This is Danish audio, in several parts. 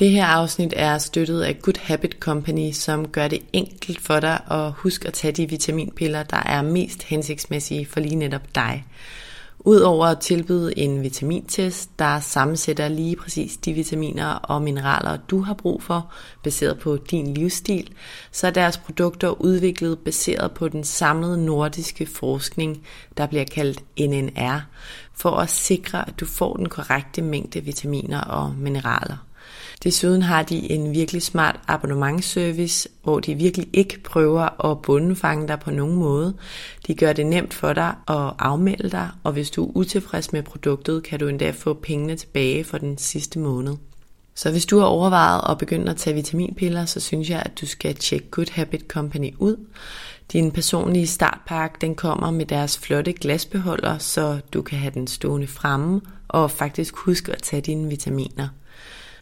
Det her afsnit er støttet af Good Habit Company, som gør det enkelt for dig at huske at tage de vitaminpiller, der er mest hensigtsmæssige for lige netop dig. Udover at tilbyde en vitamintest, der sammensætter lige præcis de vitaminer og mineraler, du har brug for, baseret på din livsstil, så er deres produkter udviklet baseret på den samlede nordiske forskning, der bliver kaldt NNR, for at sikre, at du får den korrekte mængde vitaminer og mineraler. Desuden har de en virkelig smart abonnementsservice, hvor de virkelig ikke prøver at bundefange dig på nogen måde. De gør det nemt for dig at afmelde dig, og hvis du er utilfreds med produktet, kan du endda få pengene tilbage for den sidste måned. Så hvis du har overvejet at begynde at tage vitaminpiller, så synes jeg, at du skal tjekke Good Habit Company ud. Din personlige startpakke den kommer med deres flotte glasbeholder, så du kan have den stående fremme og faktisk huske at tage dine vitaminer.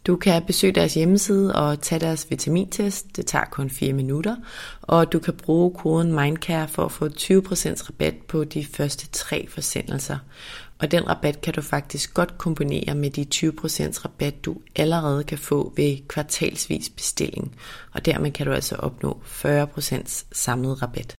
Du kan besøge deres hjemmeside og tage deres vitamintest. Det tager kun 4 minutter. Og du kan bruge koden MINDCARE for at få 20% rabat på de første tre forsendelser. Og den rabat kan du faktisk godt kombinere med de 20% rabat, du allerede kan få ved kvartalsvis bestilling. Og dermed kan du altså opnå 40% samlet rabat.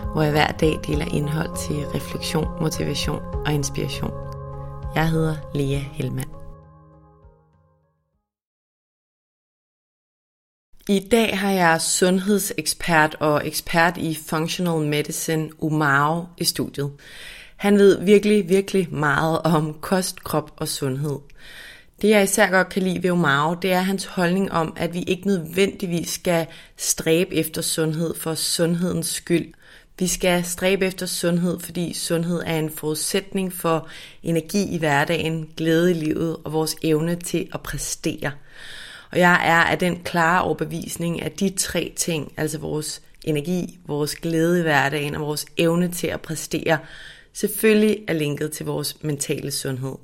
hvor jeg hver dag deler indhold til refleksion, motivation og inspiration. Jeg hedder Lea Helmand. I dag har jeg sundhedsekspert og ekspert i Functional Medicine Umaro i studiet. Han ved virkelig, virkelig meget om kost, krop og sundhed. Det jeg især godt kan lide ved Umao, det er hans holdning om, at vi ikke nødvendigvis skal stræbe efter sundhed for sundhedens skyld. Vi skal stræbe efter sundhed, fordi sundhed er en forudsætning for energi i hverdagen, glæde i livet og vores evne til at præstere. Og jeg er af den klare overbevisning, at de tre ting, altså vores energi, vores glæde i hverdagen og vores evne til at præstere, selvfølgelig er linket til vores mentale sundhed.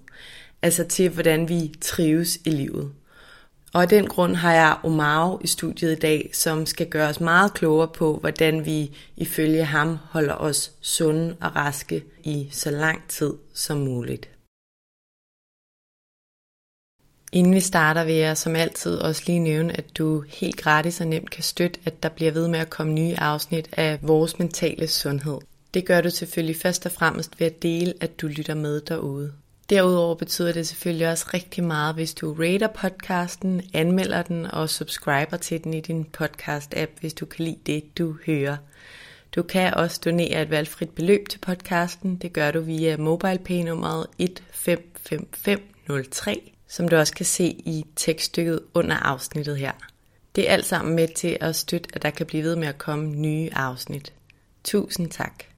Altså til, hvordan vi trives i livet. Og af den grund har jeg Omaro i studiet i dag, som skal gøre os meget klogere på, hvordan vi ifølge ham holder os sunde og raske i så lang tid som muligt. Inden vi starter vil jeg som altid også lige nævne, at du helt gratis og nemt kan støtte, at der bliver ved med at komme nye afsnit af vores mentale sundhed. Det gør du selvfølgelig først og fremmest ved at dele, at du lytter med derude. Derudover betyder det selvfølgelig også rigtig meget, hvis du rater podcasten, anmelder den og subscriber til den i din podcast-app, hvis du kan lide det, du hører. Du kan også donere et valgfrit beløb til podcasten. Det gør du via MobilePay-nummeret 155503, som du også kan se i tekststykket under afsnittet her. Det er alt sammen med til at støtte, at der kan blive ved med at komme nye afsnit. Tusind tak.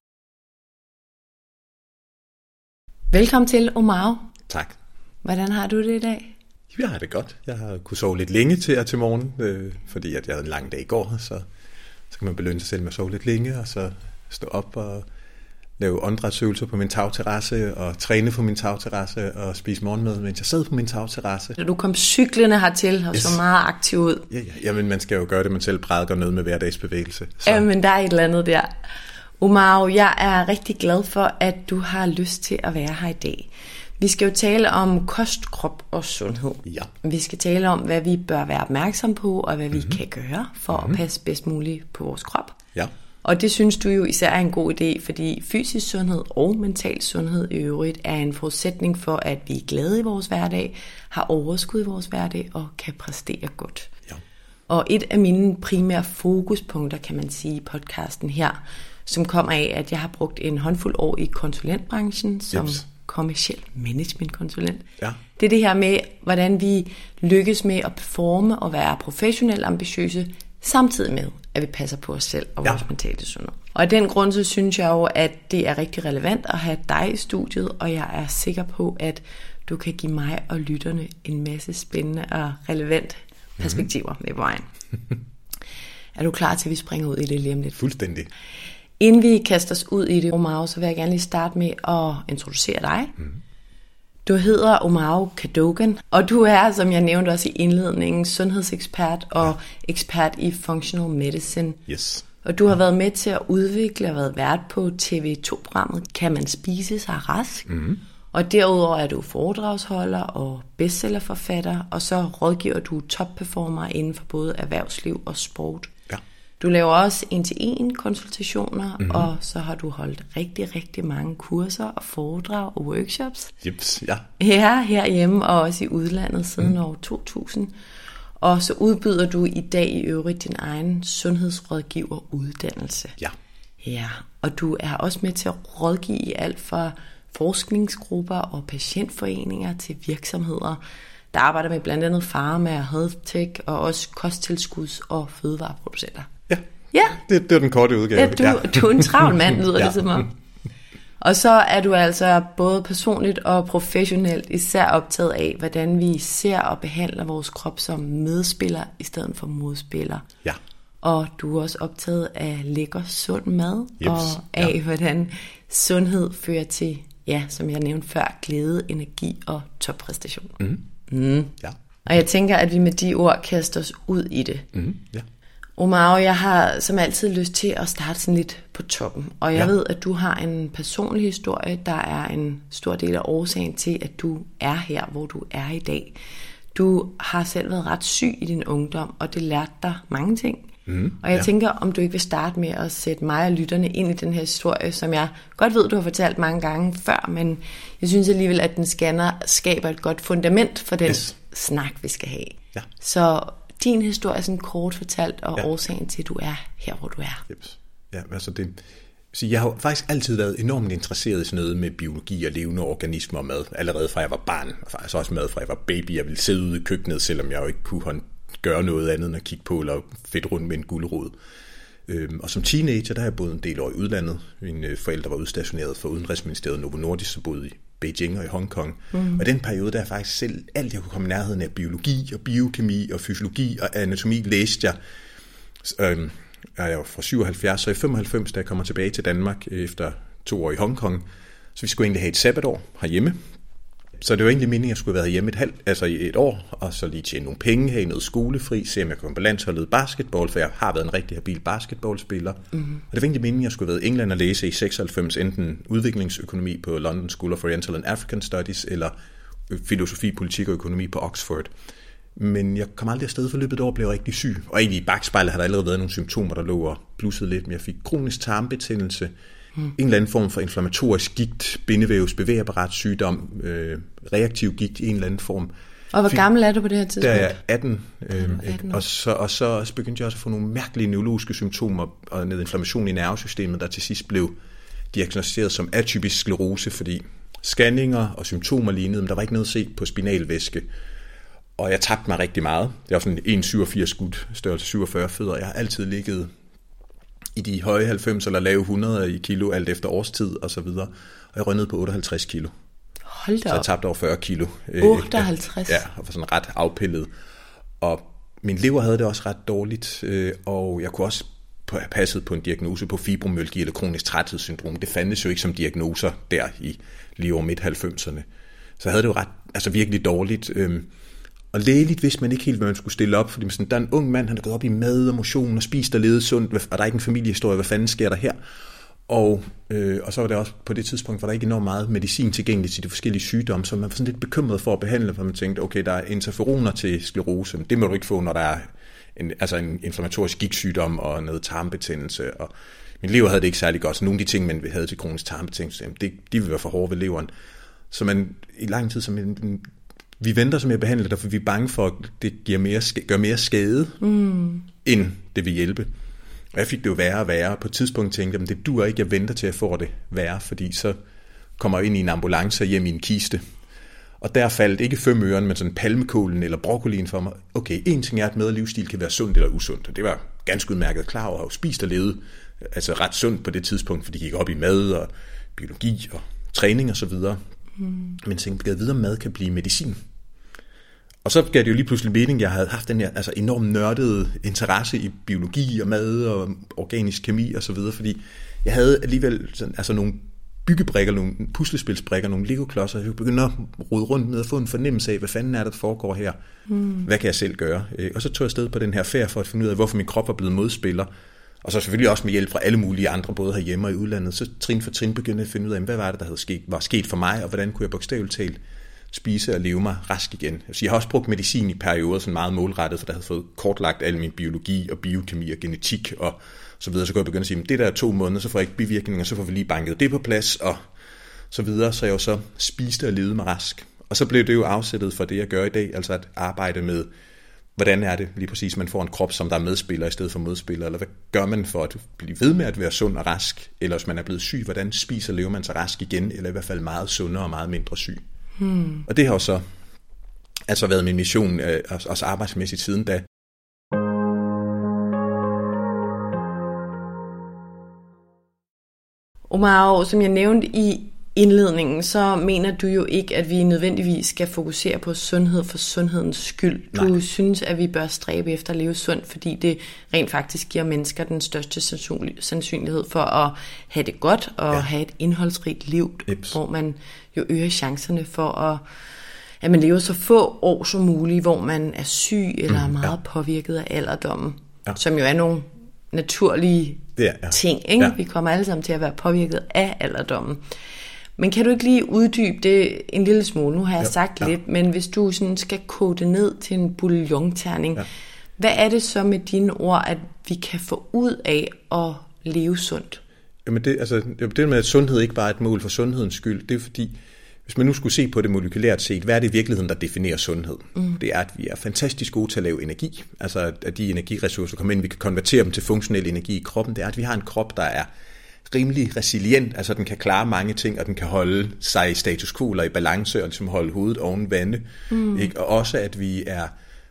Velkommen til, Omar. Tak. Hvordan har du det i dag? Jeg har det godt. Jeg har kunnet sove lidt længe til at til morgen, øh, fordi at jeg havde en lang dag i går, så, så kan man belønne sig selv med at sove lidt længe, og så stå op og lave åndedrætsøvelser på min tagterrasse, og træne på min tagterrasse, og spise morgenmad, mens jeg sad på min tagterrasse. Da du kom cyklende hertil og yes. så meget aktiv ud. Ja, ja, jamen man skal jo gøre det, man selv prædiker noget med hverdagsbevægelse. Så. Ja, men der er et eller andet der. Omar, jeg er rigtig glad for, at du har lyst til at være her i dag. Vi skal jo tale om kost, krop og sundhed. Ja. Vi skal tale om, hvad vi bør være opmærksom på, og hvad vi mm-hmm. kan gøre for mm-hmm. at passe bedst muligt på vores krop. Ja. Og det synes du jo især er en god idé, fordi fysisk sundhed og mental sundhed i øvrigt er en forudsætning for, at vi er glade i vores hverdag, har overskud i vores hverdag og kan præstere godt. Ja. Og et af mine primære fokuspunkter, kan man sige, i podcasten her, som kommer af, at jeg har brugt en håndfuld år i konsulentbranchen som Jeps. kommersiel managementkonsulent. Ja. Det er det her med, hvordan vi lykkes med at performe og være professionelt ambitiøse, samtidig med, at vi passer på os selv og Ja. vores mentale sundhed. Og af den grund, så synes jeg jo, at det er rigtig relevant at have dig i studiet, og jeg er sikker på, at du kan give mig og lytterne en masse spændende og relevant perspektiver med på vejen. er du klar til, at vi springer ud i det lige om lidt? Fuldstændig. Inden vi kaster os ud i det, Omar, så vil jeg gerne lige starte med at introducere dig. Mm. Du hedder Omar Kadogan, og du er, som jeg nævnte også i indledningen, sundhedsekspert og ekspert i functional medicine. Yes. Og du har været med til at udvikle og været vært på TV2-programmet Kan man spise sig rask? Mm. Og derudover er du foredragsholder og bestsellerforfatter, og så rådgiver du topperformer inden for både erhvervsliv og sport. Du laver også en-til-en konsultationer, mm-hmm. og så har du holdt rigtig, rigtig mange kurser og foredrag og workshops. Jeps, ja. Her, herhjemme og også i udlandet siden mm. år 2000. Og så udbyder du i dag i øvrigt din egen sundhedsrådgiveruddannelse. Ja. Ja, og du er også med til at rådgive i alt fra forskningsgrupper og patientforeninger til virksomheder, der arbejder med blandt andet pharma og health tech og også kosttilskuds- og fødevareproducenter. Ja. Ja, Det, det er den korte udgave. ja, du, du er en travl mand, lyder ja. Ja. det som om. Og så er du altså både personligt og professionelt især optaget af, hvordan vi ser og behandler vores krop som medspiller i stedet for modspiller. Ja. Og du er også optaget af lækker sund mad, Jeps, og af ja. hvordan sundhed fører til, ja, som jeg nævnte før, glæde, energi og toppræstation. Mm. Ja. Og jeg tænker, at vi med de ord kaster os ud i det. Mm. ja. Omar, jeg har som altid lyst til at starte sådan lidt på toppen. Og jeg ja. Ved, at du har en personlig historie, der er en stor del af årsagen til, at du er her, hvor du er i dag. Du har selv været ret syg i din ungdom, og det lærte dig mange ting. Mm, og jeg ja. tænker, om du ikke vil starte med at sætte mig og lytterne ind i den her historie, som jeg godt ved, du har fortalt mange gange før, men jeg synes alligevel, at den scanner skaber et godt fundament for den Yes. snak, vi skal have. Ja. Så din historie sådan kort fortalt, og ja. Årsagen til, at du er her, hvor du er. Jeps. Ja, altså det, så jeg har faktisk altid været enormt interesseret i sådan noget med biologi og levende organismer og mad, allerede fra jeg var barn, og faktisk også mad fra jeg var baby. Jeg ville sidde ude i køkkenet, selvom jeg jo ikke kunne gøre noget andet end at kigge på eller fedt rundt med en gulerod. Øhm, og som teenager, der har jeg boet en del år i udlandet. Mine øh, forældre var udstationeret for Udenrigsministeriet Novo Nordisk, så boede i Beijing og i Hongkong. Mm. Og den periode, der er faktisk selv alt, jeg kunne komme i nærheden af biologi og biokemi og fysiologi og anatomi, læste jeg. Øhm, jeg jo fra 77, så i 95, da jeg kommer tilbage til Danmark efter to år i Hongkong, så vi skulle egentlig have et sabbatår herhjemme. Så det var egentlig meningen, at jeg skulle have været hjemme et, halvt, altså i et år, og så lige tjene nogle penge, have noget skolefri, se om jeg komme på landsholdet basketball, for jeg har været en rigtig habil basketballspiller. Mm-hmm. Og det var egentlig meningen, at jeg skulle have været i England og læse i 96 enten udviklingsøkonomi på London School of Oriental and African Studies, eller øh, filosofi, politik og økonomi på Oxford. Men jeg kom aldrig afsted for løbet år, blev rigtig syg. Og egentlig i bagspejlet har der allerede været nogle symptomer, der lå og blussede lidt. Men jeg fik kronisk tarmbetændelse, mm. en eller anden form for inflammatorisk gigt, bindevævs, bevægeapparatsygdom, øh, reaktiv gigt i en eller anden form. Og hvor Fik- gammel er du på det her tidspunkt? Der er jeg 18, øhm, 18 år. og, så, og så begyndte jeg også at få nogle mærkelige neurologiske symptomer og noget inflammation i nervesystemet, der til sidst blev diagnosticeret som atypisk sklerose, fordi scanninger og symptomer lignede, men der var ikke noget set på spinalvæske. Og jeg tabte mig rigtig meget. Det var sådan en 1,87 skud, størrelse 47 fødder. Jeg har altid ligget i de høje 90 eller lave 100 i kilo, alt efter årstid og så videre. Og jeg røg på 58 kilo. Hold da Så jeg op. tabte over 40 kilo. Øh, 58? Ja, og var sådan ret afpillet. Og min lever havde det også ret dårligt, øh, og jeg kunne også passet på en diagnose på fibromyalgi eller kronisk træthedssyndrom. Det fandtes jo ikke som diagnoser der i lige over midt-90'erne. Så havde det jo ret, altså virkelig dårligt. Øhm, og lægeligt vidste man ikke helt, hvad man skulle stille op, fordi sådan, der er en ung mand, han er gået op i mad og motion og spist og levet sundt, og der er ikke en familiehistorie, hvad fanden sker der her? Og, øh, og så var det også på det tidspunkt, var der ikke enormt meget medicin tilgængeligt til de forskellige sygdomme, så man var sådan lidt bekymret for at behandle, for man tænkte, okay, der er interferoner til sklerose, men det må du ikke få, når der er en, altså en inflammatorisk gigtsygdom og noget tarmbetændelse. Og min lever havde det ikke særlig godt, så nogle af de ting, man havde til kronisk tarmbetændelse, det, de ville være for hårde ved leveren. Så man i lang tid, så man, vi venter som jeg behandler det, for vi er bange for, at det giver mere, gør mere skade, mm. end det vil hjælpe. Og jeg fik det jo værre og værre. På et tidspunkt tænkte jeg, at det dur ikke, jeg venter til at få det værre, fordi så kommer jeg ind i en ambulance og hjem i en kiste. Og der faldt ikke fem øren, men sådan palmekålen eller broccolien for mig. Okay, en ting er, at mad og livsstil kan være sundt eller usundt. Og det var ganske udmærket klar over at have spist og levet altså ret sundt på det tidspunkt, fordi de gik op i mad og biologi og træning og så videre. Mm. Men tænkte, at videre mad kan blive medicin. Og så gav det jo lige pludselig mening, jeg havde haft den her altså enormt nørdede interesse i biologi og mad og organisk kemi og så videre, fordi jeg havde alligevel sådan, altså nogle byggebrikker, nogle puslespilsbrikker, nogle legoklodser. Jeg begyndte at rode rundt med at få en fornemmelse af, hvad fanden er der, der foregår her? Mm. Hvad kan jeg selv gøre? Øh, og så tog jeg sted på den her færd for at finde ud af, hvorfor min krop var blevet modspiller. Og så selvfølgelig også med hjælp fra alle mulige andre, både herhjemme og i udlandet. Så trin for trin begyndte jeg at finde ud af, hvad var det, der havde sket, var sket for mig, og hvordan kunne jeg bogstaveligt talt spise og leve mig rask igen. Jeg har også brugt medicin i perioder, sådan meget målrettet, for der havde fået kortlagt al min biologi og biokemi og genetik og så videre. Så kunne jeg begynde at sige, det der er to måneder, så får jeg ikke bivirkninger, så får vi lige banket det på plads og så videre. Så jeg jo så spiste og levede mig rask. Og så blev det jo afsættet for det, jeg gør i dag, altså at arbejde med, hvordan er det lige præcis, man får en krop, som der er medspiller i stedet for modspiller, eller hvad gør man for at blive ved med at være sund og rask, eller hvis man er blevet syg, hvordan spiser og lever man sig rask igen, eller i hvert fald meget sundere og meget mindre syg. Hmm. Og det har jo så altså været min mission, øh, også arbejdsmæssigt siden da. Omar, som jeg nævnte i indledningen, så mener du jo ikke, at vi nødvendigvis skal fokusere på sundhed for sundhedens skyld. Du Nej. synes, at vi bør stræbe efter at leve sundt, fordi det rent faktisk giver mennesker den største sandsynlighed for at have det godt og ja. have et indholdsrigt liv, Ips. hvor man jo øger chancerne for at at man lever så få år som muligt, hvor man er syg eller mm, er meget ja. påvirket af alderdommen, ja. som jo er nogle naturlige det er, ja. ting. Ikke? Ja. Vi kommer alle sammen til at være påvirket af alderdommen. Men kan du ikke lige uddybe det en lille smule? Nu har jeg ja, sagt ja. lidt, men hvis du sådan skal kode det ned til en bouillonterning, ja. hvad er det så med dine ord, at vi kan få ud af at leve sundt? Jamen det, altså, det med, at sundhed ikke bare er et mål for sundhedens skyld, det er fordi, hvis man nu skulle se på det molekylært set, hvad er det i virkeligheden, der definerer sundhed? Mm. Det er, at vi er fantastisk gode til at lave energi. Altså, at de energiressourcer kommer ind, vi kan konvertere dem til funktionel energi i kroppen. Det er, at vi har en krop, der er rimelig resilient, altså den kan klare mange ting, og den kan holde sig i status quo eller i balance, og ligesom holde hovedet oven vande. Mm. Ikke? Og også, at vi er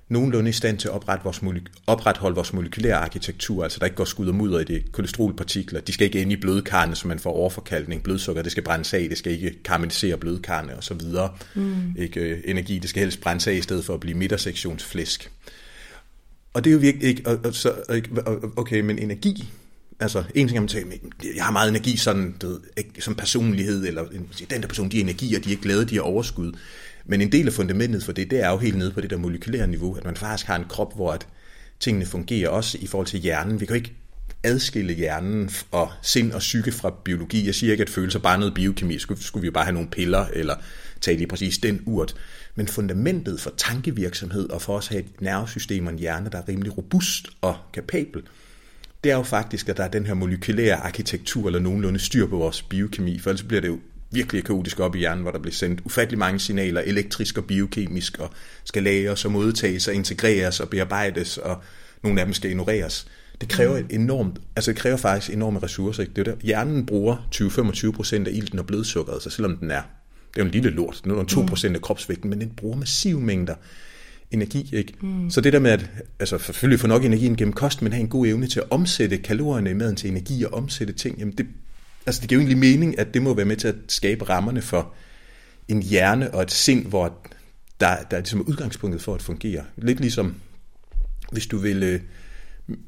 nogenlunde i stand til at oprette vores opretholde vores molekylære arkitektur, altså der ikke går skud og mudder i de kolesterolpartikler. De skal ikke ind i blødkarne, så man får overforkalkning. Blodsukker, det skal brændes af, det skal ikke karamellisere blødkarne og så videre. Mm. Ikke, øh, energi, det skal helst brændes af i stedet for at blive midtersektionsflæsk. Og det er jo virkelig ikke, og, og, så, okay, men energi, altså en ting er, man jeg har meget energi sådan, du ved, som personlighed, eller den der person, de energier, de er glade, de er overskud. Men en del af fundamentet for det, det er jo helt nede på det der molekylære niveau, at man faktisk har en krop, hvor at tingene fungerer også i forhold til hjernen. Vi kan jo ikke adskille hjernen og sind og psyke fra biologi. Jeg siger ikke, at følelser bare er noget biokemi. Skulle, skulle vi jo bare have nogle piller, eller tage lige præcis den urt. Men fundamentet for tankevirksomhed og for os at have et nervesystem og en hjerne, der er rimelig robust og kapabel, det er jo faktisk, at der er den her molekylære arkitektur, eller nogenlunde styr på vores biokemi, for ellers bliver det jo virkelig kaotisk op i hjernen, hvor der bliver sendt ufattelig mange signaler, elektrisk og biokemisk, og skal lagres og modtages og integreres og bearbejdes, og nogle af dem skal ignoreres. Det kræver mm. et enormt, altså det kræver faktisk enorme ressourcer. Ikke? Det er der, hjernen bruger 20-25% af ilten og blodsukkeret, så selvom den er, det er jo en lille lort, det er 2% af kropsvægten, men den bruger massive mængder energi. Ikke? Mm. Så det der med at altså selvfølgelig få nok energien gennem kost, men have en god evne til at omsætte kalorierne i maden til energi og omsætte ting, jamen det, altså det giver jo egentlig mening, at det må være med til at skabe rammerne for en hjerne og et sind, hvor der, der er ligesom udgangspunktet for at fungere. Lidt ligesom, hvis du vil øh,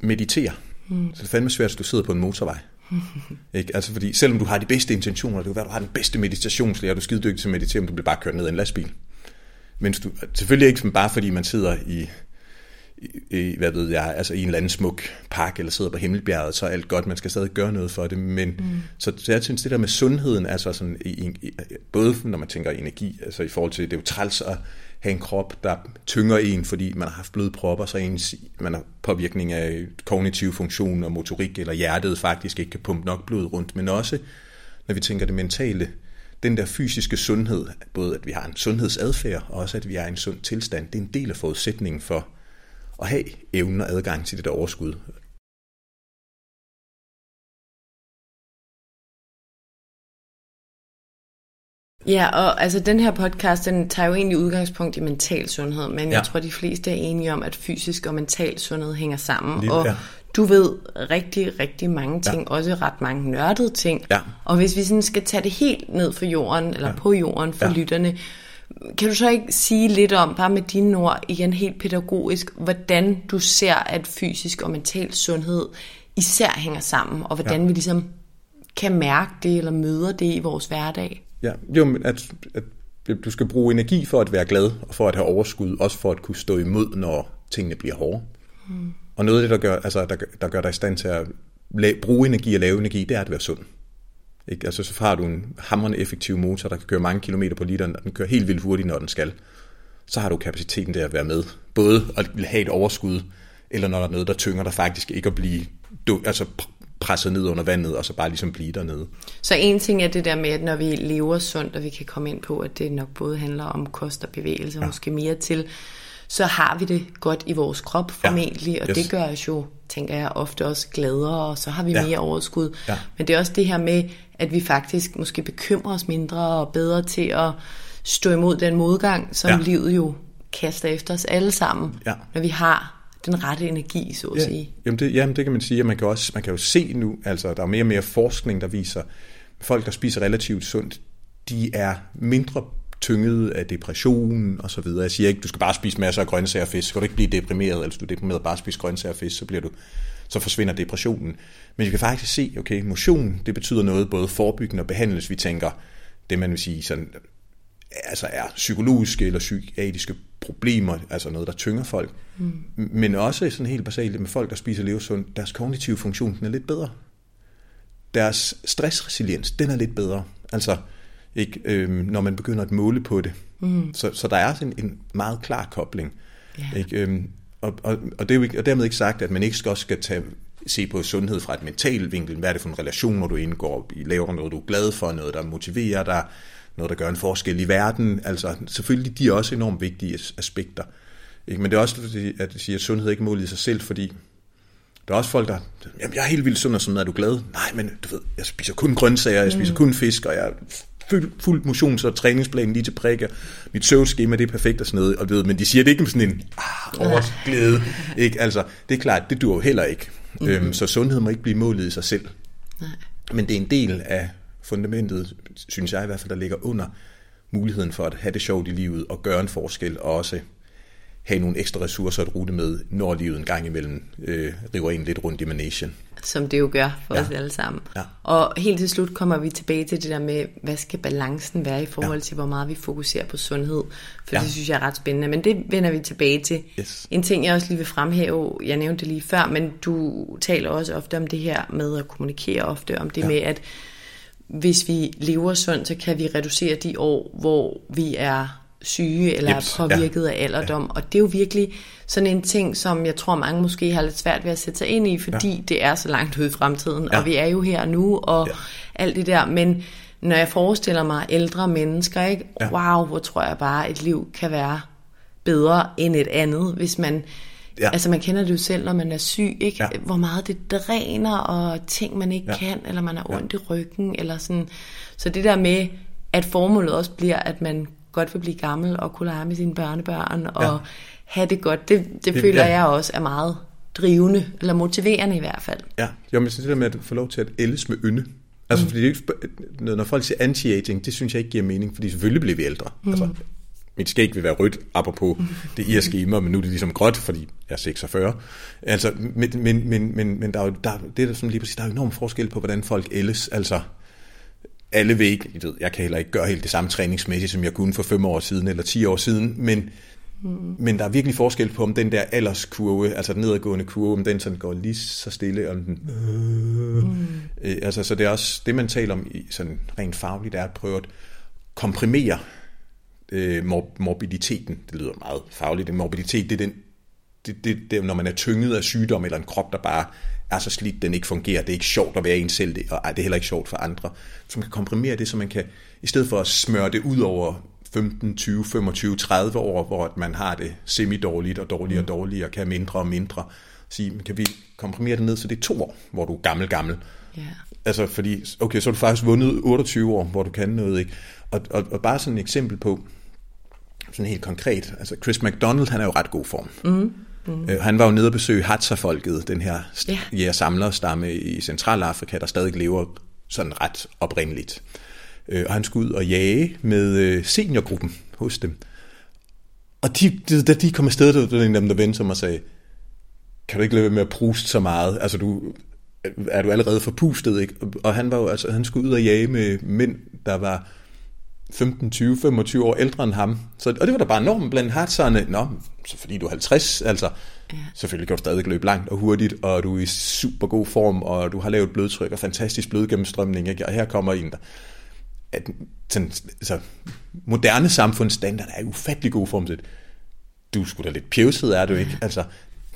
meditere, Mm. Så det er fandme svært, at du sidder på en motorvej. ikke? Altså fordi, selvom du har de bedste intentioner, det kan være, du har den bedste meditationslærer, du er skide dygtig til at meditere, men du bliver bare kørt ned i en lastbil. Men du, selvfølgelig ikke bare fordi man sidder i, i, hvad ved jeg, altså i en eller anden smuk park, eller sidder på Himmelbjerget, så er alt godt, man skal stadig gøre noget for det, men mm. så, så jeg synes, det der med sundheden, altså sådan, i, i, både når man tænker energi, altså i forhold til, det er jo træls at have en krop, der tynger en, fordi man har haft blodpropper, så ens, man har påvirkning af kognitiv funktion og motorik, eller hjertet faktisk ikke kan pumpe nok blod rundt, men også, når vi tænker det mentale, den der fysiske sundhed, både at vi har en sundhedsadfærd, og også at vi er i en sund tilstand, det er en del af forudsætningen for at have evnen og adgang til det der overskud. Ja, og altså den her podcast, den tager jo egentlig udgangspunkt i mental sundhed, men ja. jeg tror, de fleste er enige om, at fysisk og mental sundhed hænger sammen. Lige, og ja. Du ved rigtig, rigtig mange ting, ja. også ret mange nørdede ting. Ja. Og hvis vi sådan skal tage det helt ned for jorden, eller ja. på jorden for ja. lytterne, kan du så ikke sige lidt om, bare med dine ord, igen helt pædagogisk, hvordan du ser, at fysisk og mental sundhed især hænger sammen, og hvordan ja. vi ligesom kan mærke det, eller møder det i vores hverdag? Ja, jo, men at, at du skal bruge energi for at være glad, og for at have overskud, også for at kunne stå imod, når tingene bliver hårde. Mm. Og noget af det, der gør, altså, der, der gør dig i stand til at la- bruge energi og lave energi, det er at være sund. Ikke? Altså, så har du en hammerende effektiv motor, der kan køre mange kilometer på literen, og den kører helt vildt hurtigt, når den skal. Så har du kapaciteten der at være med. Både at have et overskud, eller når der er noget, der tynger dig faktisk ikke at blive altså presset ned under vandet, og så bare ligesom blive dernede. Så en ting er det der med, at når vi lever sundt, og vi kan komme ind på, at det nok både handler om kost og bevægelse, ja. måske mere til, så har vi det godt i vores krop formentlig, ja. og yes. det gør os jo, tænker jeg, ofte også gladere, og så har vi ja. mere overskud. Ja. Men det er også det her med, at vi faktisk måske bekymrer os mindre og bedre til at stå imod den modgang, som ja. livet jo kaster efter os alle sammen, ja. når vi har den rette energi, så at ja, sige. Jamen det, jamen det kan man sige, at man kan, også, man kan jo se nu, altså der er mere og mere forskning, der viser, at folk, der spiser relativt sundt, de er mindre tynget af depression og så videre. Jeg siger ikke, du skal bare spise masser af grøntsager og fisk, skal du ikke blive deprimeret, eller hvis du er deprimeret bare spise grøntsager og fisk, så, bliver du, så forsvinder depressionen. Men vi kan faktisk se, okay, motion, det betyder noget både forebyggende og behandlende, vi tænker, det man vil sige sådan, altså er psykologiske eller psykiatriske problemer, altså noget, der tynger folk. Mm. Men også sådan helt basalt med folk, der spiser levesundt, deres kognitive funktion den er lidt bedre. Deres stressresiliens, den er lidt bedre. Altså, ikke, øhm, når man begynder at måle på det. Mm. Så, så der er sådan en meget klar kobling. Yeah. Ikke, øhm, og, og, og, det er jo ikke, og dermed ikke sagt, at man ikke også skal tage, se på sundhed fra et mentalt vinkel. Hvad er det for en relation, når du indgår i, laver noget, du er glad for, noget, der motiverer dig, noget, der gør en forskel i verden. Altså, selvfølgelig, de er også enormt vigtige aspekter. Ikke? Men det er også, at jeg siger, at sundhed er ikke målet i sig selv, fordi der er også folk, der, jamen jeg er helt vildt sund og sådan, er du glad? Nej, men du ved, jeg spiser kun grøntsager, jeg spiser mm. kun fisk, og jeg fuld, motions- og træningsplanen lige til prikker. Mit søvnskema, det er perfekt og sådan noget, og ved, men de siger det ikke med sådan en ah, overglæde. Ikke? Altså, det er klart, det dur jo heller ikke. Mm. Øhm, så sundhed må ikke blive målet i sig selv. Nej. Men det er en del af fundamentet, synes jeg i hvert fald, der ligger under muligheden for at have det sjovt i livet og gøre en forskel, og også have nogle ekstra ressourcer at rute med, når livet en gang imellem øh, river en lidt rundt i managen. Som det jo gør for ja. os alle sammen. Ja. Og helt til slut kommer vi tilbage til det der med, hvad skal balancen være i forhold ja. til, hvor meget vi fokuserer på sundhed. For ja. det synes jeg er ret spændende, men det vender vi tilbage til. Yes. En ting, jeg også lige vil fremhæve, jeg nævnte det lige før, men du taler også ofte om det her med at kommunikere ofte, om det ja. med, at hvis vi lever sundt, så kan vi reducere de år, hvor vi er syge eller Jeps, er påvirket ja. af alderdom. Ja. Og det er jo virkelig sådan en ting, som jeg tror mange måske har lidt svært ved at sætte sig ind i, fordi ja. det er så langt ude i fremtiden, ja. og vi er jo her nu, og ja. alt det der. Men når jeg forestiller mig ældre mennesker, ikke? Ja. wow, hvor tror jeg bare, et liv kan være bedre end et andet, hvis man Ja. Altså man kender det jo selv, når man er syg, ikke? Ja. hvor meget det dræner, og ting man ikke ja. kan, eller man har ondt ja. i ryggen, eller sådan. Så det der med, at formålet også bliver, at man godt vil blive gammel, og kunne lege med sine børnebørn, og ja. have det godt, det, det, det føler ja. jeg også er meget drivende, eller motiverende i hvert fald. Ja, jo, men det der med at få lov til at ældes med ynde, Altså, mm. fordi det, når folk siger anti-aging, det synes jeg ikke giver mening, fordi selvfølgelig bliver vi ældre. Mm. Altså, mit skæg vil være rødt, apropos det irske i mig, men nu er det ligesom gråt, fordi jeg er 46. Altså, men, men, men, men, men der er jo, der, det er der sådan lige præcis, der er jo enorm forskel på, hvordan folk ældes, altså alle ved ikke, jeg, ved, jeg kan heller ikke gøre helt det samme træningsmæssigt, som jeg kunne for 5 år siden eller 10 år siden, men, mm. men der er virkelig forskel på, om den der alderskurve, altså den nedadgående kurve, om den sådan går lige så stille, om den, øh, mm. øh, altså så det er også, det man taler om i sådan rent fagligt, er at prøve at komprimere øh, morbiditeten, det lyder meget fagligt, det morbiditet, det er den, det, det, det, når man er tynget af sygdom, eller en krop, der bare er så slidt, den ikke fungerer. Det er ikke sjovt at være en selv, og ej, det er heller ikke sjovt for andre. Så man kan komprimere det, så man kan, i stedet for at smøre det ud over 15, 20, 25, 30 år, hvor man har det semi-dårligt og dårligere og dårligere, og kan mindre og mindre, sige, kan vi komprimere det ned, så det er to år, hvor du er gammel, gammel. Yeah. Altså fordi, okay, så har du faktisk vundet 28 år, hvor du kan noget, ikke? Og, og, og bare sådan et eksempel på, sådan helt konkret, altså Chris McDonald, han er jo ret god form. Mm. Mm. Øh, han var jo nede og besøge Hadza-folket, den her ja. samlerstamme i Centralafrika, der stadig lever sådan ret oprindeligt. Øh, og han skulle ud og jage med øh, seniorgruppen hos dem. Og de, da de kom afsted, der var en af dem, der vendte sig og sagde, kan du ikke lade med at pruste så meget? Altså, du, er du allerede forpustet, ikke? Og han var jo, altså, han skulle ud og jage med mænd, der var 15, 20, 25 år ældre end ham. Så, og det var da bare normen blandt hardserne. Nå, så fordi du er 50, altså, ja. selvfølgelig kan du stadig løbe langt og hurtigt, og du er i super god form, og du har lavet blodtryk og fantastisk blodgennemstrømning, ikke? og her kommer en, der at sådan, altså, moderne samfundsstandard er i ufattelig god form. Du skulle da lidt pjevset, er du ikke? Altså,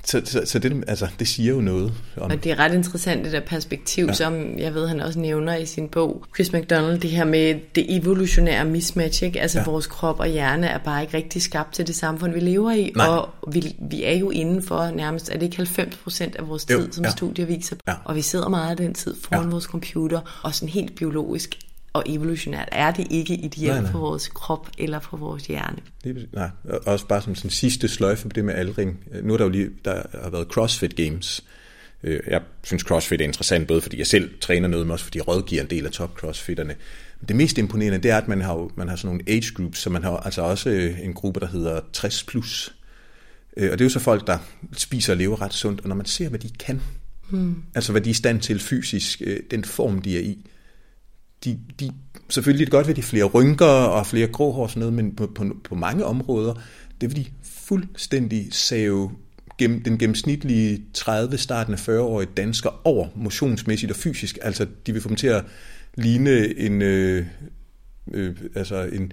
så, så, så det, altså, det siger jo noget. Om... Og det er ret interessant, det der perspektiv, ja. som jeg ved, han også nævner i sin bog, Chris McDonald, det her med det evolutionære mismatch. Ikke? Altså ja. vores krop og hjerne er bare ikke rigtig skabt til det samfund, vi lever i. Nej. Og vi, vi er jo inden for nærmest, er det ikke 90 procent af vores tid, jo, som ja. studier viser. Ja. Og vi sidder meget af den tid foran ja. vores computer, og sådan helt biologisk og evolutionært er det ikke ideelt nej, nej. for vores krop eller for vores hjerne. Det, nej, også bare som sådan sidste sløjfe på det med aldring. Nu er der jo lige, der har været CrossFit Games. Øh, jeg synes CrossFit er interessant, både fordi jeg selv træner noget, men også fordi jeg rådgiver en del af top crossfitterne. Det mest imponerende, det er, at man har, man har sådan nogle age groups, så man har altså også øh, en gruppe, der hedder 60 plus. Øh, og det er jo så folk, der spiser og lever ret sundt, og når man ser, hvad de kan, hmm. altså hvad de er i stand til fysisk, den form, de er i, de, de, selvfølgelig det godt ved de flere rynker og flere grå hår og sådan noget, men på, på, på mange områder, det vil de fuldstændig save gennem, den gennemsnitlige 30 starten af 40-årige dansker over motionsmæssigt og fysisk. Altså, de vil få dem til at ligne en, øh, øh, altså en,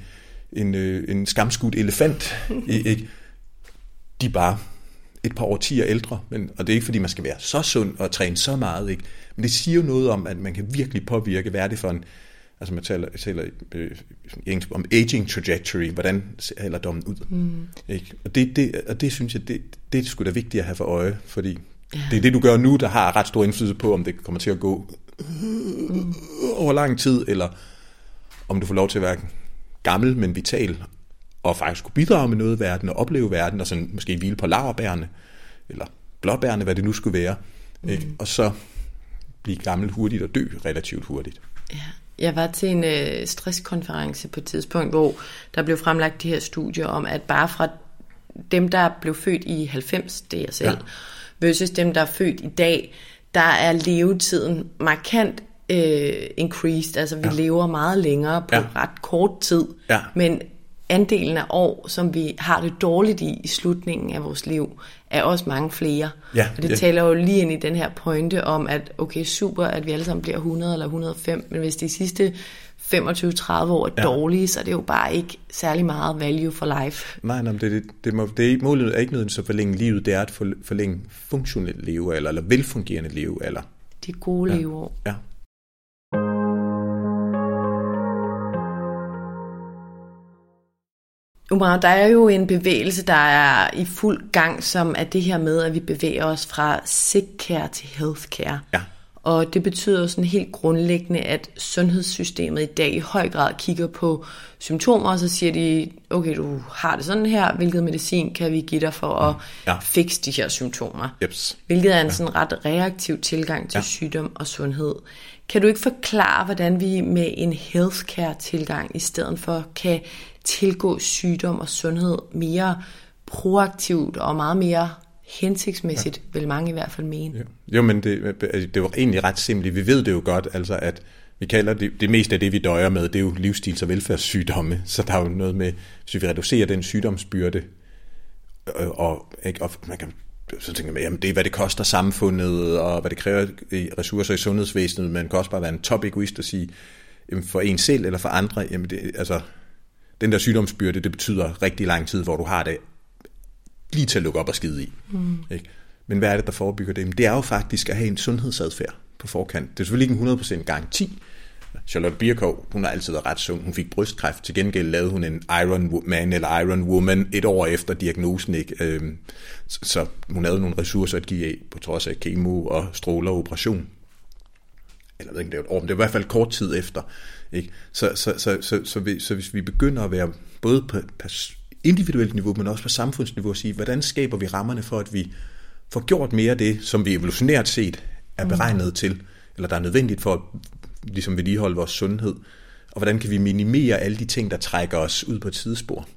en, øh, en skamskudt elefant. ikke? De er bare et par årtier ældre, men, og det er ikke fordi, man skal være så sund og træne så meget, ikke? men det siger jo noget om, at man kan virkelig påvirke, hvad er det for en, altså man taler, taler øh, om aging trajectory, hvordan ser alderdommen ud. Mm. Ikke? Og, det, det, og det synes jeg, det, det er sgu da vigtigt at have for øje, fordi ja. det er det, du gør nu, der har ret stor indflydelse på, om det kommer til at gå mm. over lang tid, eller om du får lov til at være gammel, men vital, og faktisk kunne bidrage med noget i verden, og opleve verden, og sådan måske hvile på laverbærene, eller blåbærne, hvad det nu skulle være. Mm. Ikke? Og så blive gammel hurtigt og dø relativt hurtigt. Ja. Jeg var til en øh, stresskonference på et tidspunkt, hvor der blev fremlagt de her studier om, at bare fra dem, der blev født i 90, det er jeg selv, ja. versus dem, der er født i dag, der er levetiden markant øh, increased. Altså vi ja. lever meget længere på ja. ret kort tid, ja. men andelen af år, som vi har det dårligt i i slutningen af vores liv, er også mange flere. Ja, og det ja. taler jo lige ind i den her pointe om, at okay, super, at vi alle sammen bliver 100 eller 105, men hvis de sidste 25-30 år er ja. dårlige, så er det jo bare ikke særlig meget value for life. Nej, nej det, det, det, må, det er, målet er ikke nødvendigvis at forlænge livet, det er at forlænge funktionelt liv, eller, velfungerende liv. Eller, De gode ja. leveår. Ja. Umar, der er jo en bevægelse, der er i fuld gang, som er det her med, at vi bevæger os fra sick care til healthcare. Ja. Og det betyder sådan helt grundlæggende, at sundhedssystemet i dag i høj grad kigger på symptomer, og så siger de, okay, du har det sådan her, hvilket medicin kan vi give dig for at ja. fikse de her symptomer? Jeps. Hvilket er en sådan ret reaktiv tilgang til ja. sygdom og sundhed. Kan du ikke forklare, hvordan vi med en healthcare-tilgang i stedet for kan tilgå sygdom og sundhed mere proaktivt og meget mere hensigtsmæssigt, ja. vil mange i hvert fald mene. Jo, jo men det, altså, det var egentlig ret simpelt. Vi ved det jo godt, altså at vi kalder det, det meste af det, vi døjer med, det er jo livsstils- og velfærdssygdomme. Så der er jo noget med, hvis vi reducerer den sygdomsbyrde, og, og, og man kan så tænker man, jamen det er, hvad det koster samfundet, og hvad det kræver i ressourcer i sundhedsvæsenet. Man kan også bare være en top egoist og sige, jamen for en selv eller for andre, jamen det, altså, den der sygdomsbyrde, det betyder rigtig lang tid, hvor du har det lige til at lukke op og skide i. Mm. Ikke? Men hvad er det, der forebygger det? Det er jo faktisk at have en sundhedsadfærd på forkant. Det er selvfølgelig ikke en 100% garanti. Charlotte Birkow, hun har altid været ret sund. Hun fik brystkræft. Til gengæld lavede hun en Iron Man eller Iron Woman et år efter diagnosen. Ikke? Øhm, så hun havde nogle ressourcer at give af, på trods af kemo og stråler og operation. Eller jeg ved ikke, det var et år, men det var i hvert fald kort tid efter. Ikke? Så, så, så, så, så, så, så hvis vi begynder at være både på individuelt niveau, men også på samfundsniveau at sige, hvordan skaber vi rammerne for, at vi får gjort mere af det, som vi evolutionært set er beregnet til, eller der er nødvendigt for at ligesom vedligeholde vores sundhed, og hvordan kan vi minimere alle de ting, der trækker os ud på et sidespor,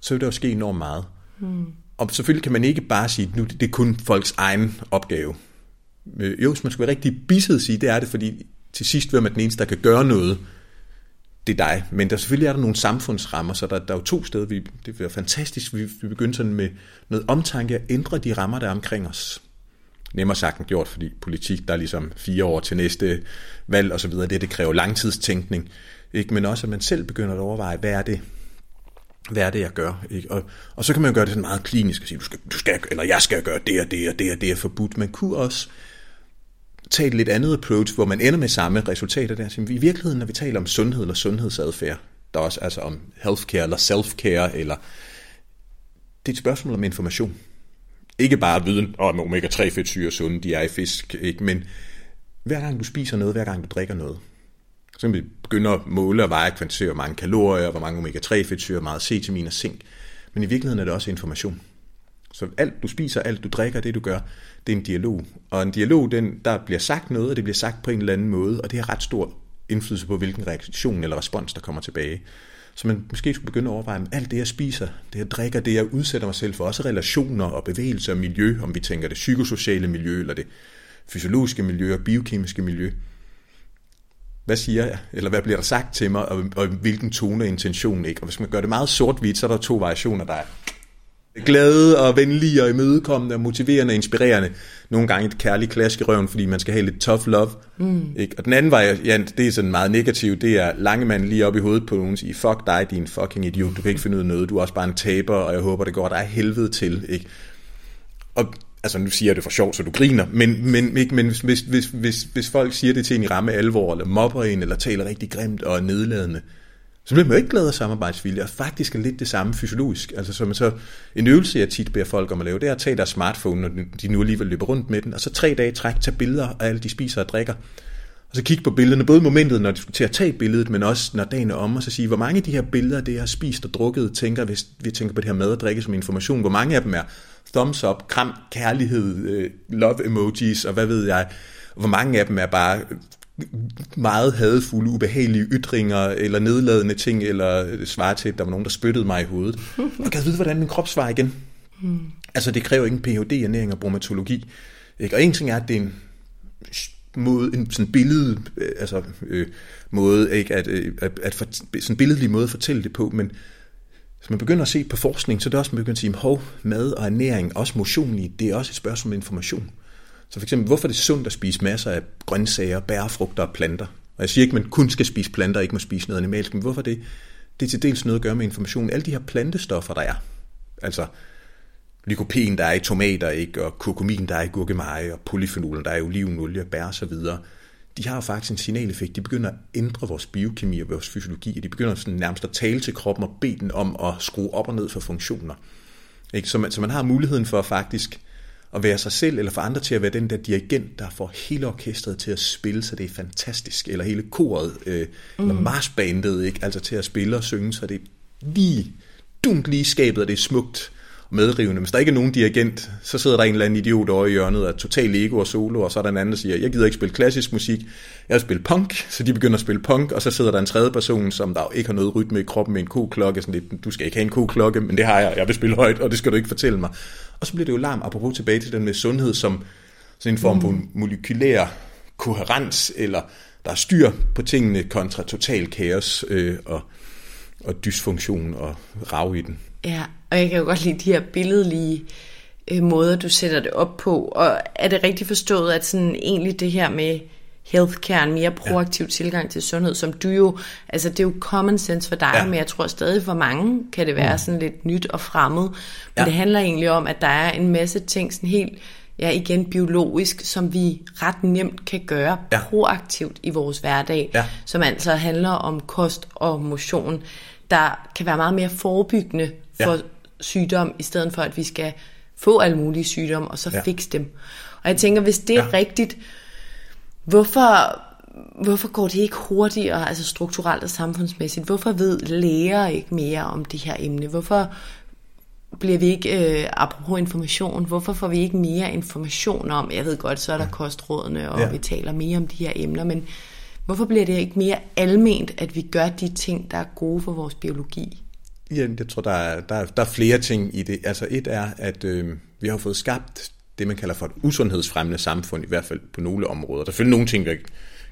så vil der jo ske enormt meget. Mm. Og selvfølgelig kan man ikke bare sige, nu det er kun folks egen opgave. Øh, jo, hvis man skal være rigtig bisset sige, det er det, fordi til sidst vil man den eneste, der kan gøre noget, det er dig. Men der selvfølgelig er der nogle samfundsrammer, så der, der er jo to steder, vi, det vil fantastisk, vi, vi begynder sådan med noget omtanke at ændre de rammer, der er omkring os. Nemmere sagt end gjort, fordi politik, der er ligesom fire år til næste valg og så videre, det, det kræver langtidstænkning. Ikke? Men også, at man selv begynder at overveje, hvad er det, hvad er det, jeg gør? Ikke? Og, og så kan man jo gøre det sådan meget klinisk og sige, du skal, du skal, eller jeg skal gøre det og det og det og det er forbudt. Man kunne også tage et lidt andet approach, hvor man ender med samme resultater der. I virkeligheden, når vi taler om sundhed eller sundhedsadfærd, der er også altså om healthcare eller selfcare, eller det er et spørgsmål om information. Ikke bare viden om omega-3 fedtsyre sunde, de er i fisk, ikke? men hver gang du spiser noget, hver gang du drikker noget, så vi begynder at måle og veje kvantitere, hvor mange kalorier, hvor mange omega-3 fedtsyre, meget C-vitamin og zink. Men i virkeligheden er det også information. Så alt du spiser, alt du drikker, det du gør, det er en dialog. Og en dialog, den, der bliver sagt noget, og det bliver sagt på en eller anden måde, og det har ret stor indflydelse på, hvilken reaktion eller respons, der kommer tilbage. Så man måske skulle begynde at overveje, om alt det, jeg spiser, det jeg drikker, det jeg udsætter mig selv for, også relationer og bevægelser og miljø, om vi tænker det psykosociale miljø, eller det fysiologiske miljø og biokemiske miljø. Hvad siger jeg? Eller hvad bliver der sagt til mig, og, og hvilken tone og intention ikke? Og hvis man gør det meget sort-hvidt, så er der to variationer, der er glade og venlige og imødekommende og motiverende og inspirerende. Nogle gange et kærligt klask i røven, fordi man skal have lidt tough love. Mm. Ikke? Og den anden vej, ja, det er sådan meget negativt, det er lange mand lige op i hovedet på nogen og sige, fuck dig, din fucking idiot, du kan ikke finde ud af noget, du er også bare en taber, og jeg håber, det går dig helvede til. Ikke? Og altså nu siger jeg det for sjov, så du griner, men, men, ikke, men hvis, hvis, hvis, hvis, hvis folk siger det til en i ramme alvor, eller mobber en, eller taler rigtig grimt og nedladende, så bliver man jo ikke glad af samarbejdsvilje, og faktisk er lidt det samme fysiologisk. Altså så man så, en øvelse, jeg tit beder folk om at lave, det er at tage deres smartphone, når de nu alligevel løber rundt med den, og så tre dage træk, tage billeder af alle de spiser og drikker. Og så kigge på billederne, både momentet, når de skal til at tage billedet, men også når dagen er om, og så sige, hvor mange af de her billeder, det jeg har spist og drukket, tænker, hvis vi tænker på det her mad og drikke som information, hvor mange af dem er thumbs up, kram, kærlighed, øh, love emojis, og hvad ved jeg, hvor mange af dem er bare meget hadefulde, ubehagelige ytringer, eller nedladende ting, eller svare til, at der var nogen, der spyttede mig i hovedet. Og kan vide, hvordan min krop svarer igen? Mm. Altså, det kræver ikke en Ph.D. i ernæring og bromatologi. Ikke? Og en ting er, at det er en måde, en sådan billede, øh, altså øh, måde, ikke? At, øh, at, at for, sådan billedlig måde at fortælle det på, men hvis man begynder at se på forskning, så er det også, man begynder at sige, hov, mad og ernæring, også motion i, det er også et spørgsmål om information. Så for eksempel, hvorfor er det sundt at spise masser af grøntsager, bærfrugter og planter? Og jeg siger ikke, at man kun skal spise planter og ikke må spise noget animalsk, men hvorfor det? Det er til dels noget at gøre med information. Alle de her plantestoffer, der er, altså lykopen, der er i tomater, ikke? og kurkumin, der er i gurkemeje, og polyfenolen, der er i olivenolie, bær og så videre, de har jo faktisk en signaleffekt. De begynder at ændre vores biokemi og vores fysiologi, og de begynder sådan nærmest at tale til kroppen og bede den om at skrue op og ned for funktioner. Ikke? Så, man, så man har muligheden for faktisk at være sig selv, eller for andre til at være den der dirigent, der får hele orkestret til at spille, så det er fantastisk, eller hele koret, øh, mm. eller marsbandet, ikke? altså til at spille og synge, så det er lige, dumt lige skabet, og det er smukt. Medrivende. Hvis der ikke er nogen dirigent, så sidder der en eller anden idiot over i hjørnet af total ego og solo, og så er der en anden, der siger, jeg gider ikke spille klassisk musik, jeg vil spille punk, så de begynder at spille punk, og så sidder der en tredje person, som der ikke har noget rytme i kroppen med en koklokke, sådan lidt, du skal ikke have en koklokke, men det har jeg, jeg vil spille højt, og det skal du ikke fortælle mig. Og så bliver det jo larm, apropos tilbage til den med sundhed, som sådan en form på mm. molekylær koherens, eller der er styr på tingene kontra total kaos øh, og, og dysfunktion og rav i den. Ja, og jeg kan jo godt lide de her billedlige øh, måder, du sætter det op på. Og er det rigtigt forstået, at sådan egentlig det her med healthcare, en mere proaktiv ja. tilgang til sundhed, som du jo, altså det er jo common sense for dig, ja. men jeg tror stadig for mange kan det være mm. sådan lidt nyt og fremmed. Men ja. det handler egentlig om, at der er en masse ting sådan helt ja, igen biologisk, som vi ret nemt kan gøre ja. proaktivt i vores hverdag, ja. som altså handler om kost og motion, der kan være meget mere forebyggende for ja. Sygdom, i stedet for at vi skal få alle mulige sygdomme, og så ja. fikse dem. Og jeg tænker, hvis det er ja. rigtigt, hvorfor, hvorfor går det ikke hurtigere, altså strukturelt og samfundsmæssigt? Hvorfor ved læger ikke mere om det her emne? Hvorfor bliver vi ikke, øh, apropos information, hvorfor får vi ikke mere information om, jeg ved godt, så er der kostrådene, og ja. vi taler mere om de her emner, men hvorfor bliver det ikke mere alment, at vi gør de ting, der er gode for vores biologi? Ja, jeg tror, der er, der, er, der er flere ting i det. Altså et er, at øh, vi har fået skabt det, man kalder for et usundhedsfremmende samfund, i hvert fald på nogle områder. Der er selvfølgelig nogle ting, vi har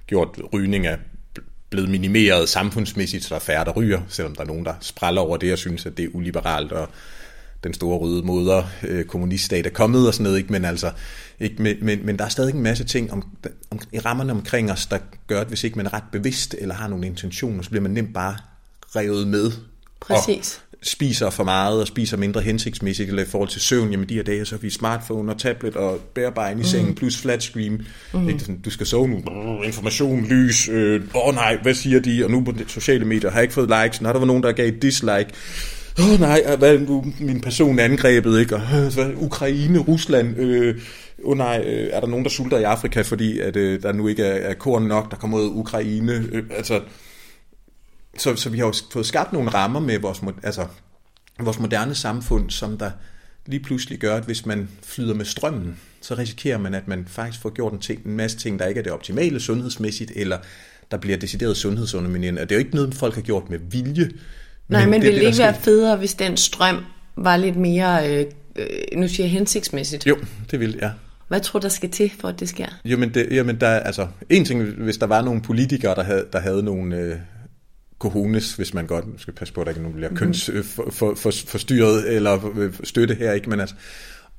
gjort rygning af blevet minimeret samfundsmæssigt, så der er færre, der ryger, selvom der er nogen, der spræller over det og synes, at det er uliberalt og den store røde moder øh, kommuniststat er kommet og sådan noget, ikke? Men, altså, ikke? Men, men, men der er stadig en masse ting om, om, i rammerne omkring os, der gør, at hvis ikke man er ret bevidst eller har nogle intentioner, så bliver man nemt bare revet med. Præcis. Og spiser for meget og spiser mindre hensigtsmæssigt, eller i forhold til søvn, jamen de her dage, så har vi smartphone og tablet og bærbejen i sengen, mm. plus flat screen. Mm. Ikke sådan, du skal sove nu, information, lys, åh øh, oh nej, hvad siger de, og nu på sociale medier har jeg ikke fået likes, når der var nogen, der gav dislike, åh oh, nej, hvad nu min person angrebet, ikke? Og, øh, Ukraine, Rusland, øh, oh nej, øh, er der nogen, der sulter i Afrika, fordi at, øh, der nu ikke er, er korn nok, der kommer ud af Ukraine? Øh, altså, så, så vi har jo fået skabt nogle rammer med vores, altså, vores moderne samfund, som der lige pludselig gør, at hvis man flyder med strømmen, så risikerer man, at man faktisk får gjort en, ting, en masse ting, der ikke er det optimale sundhedsmæssigt, eller der bliver decideret sundhedsunderminerende. Og det er jo ikke noget, folk har gjort med vilje, Nej, men, men ville det ikke være federe, hvis den strøm var lidt mere, øh, øh, nu siger jeg hensigtsmæssigt? Jo, det vil ja. Hvad tror du, der skal til, for at det sker? Jamen, det, jamen der, altså, en ting, hvis der var nogle politikere, der havde, der havde nogle øh, cojones, hvis man godt skal passe på, at der ikke nogen bliver køns for, for, for, forstyrret eller øh, støtte her, ikke? Men altså,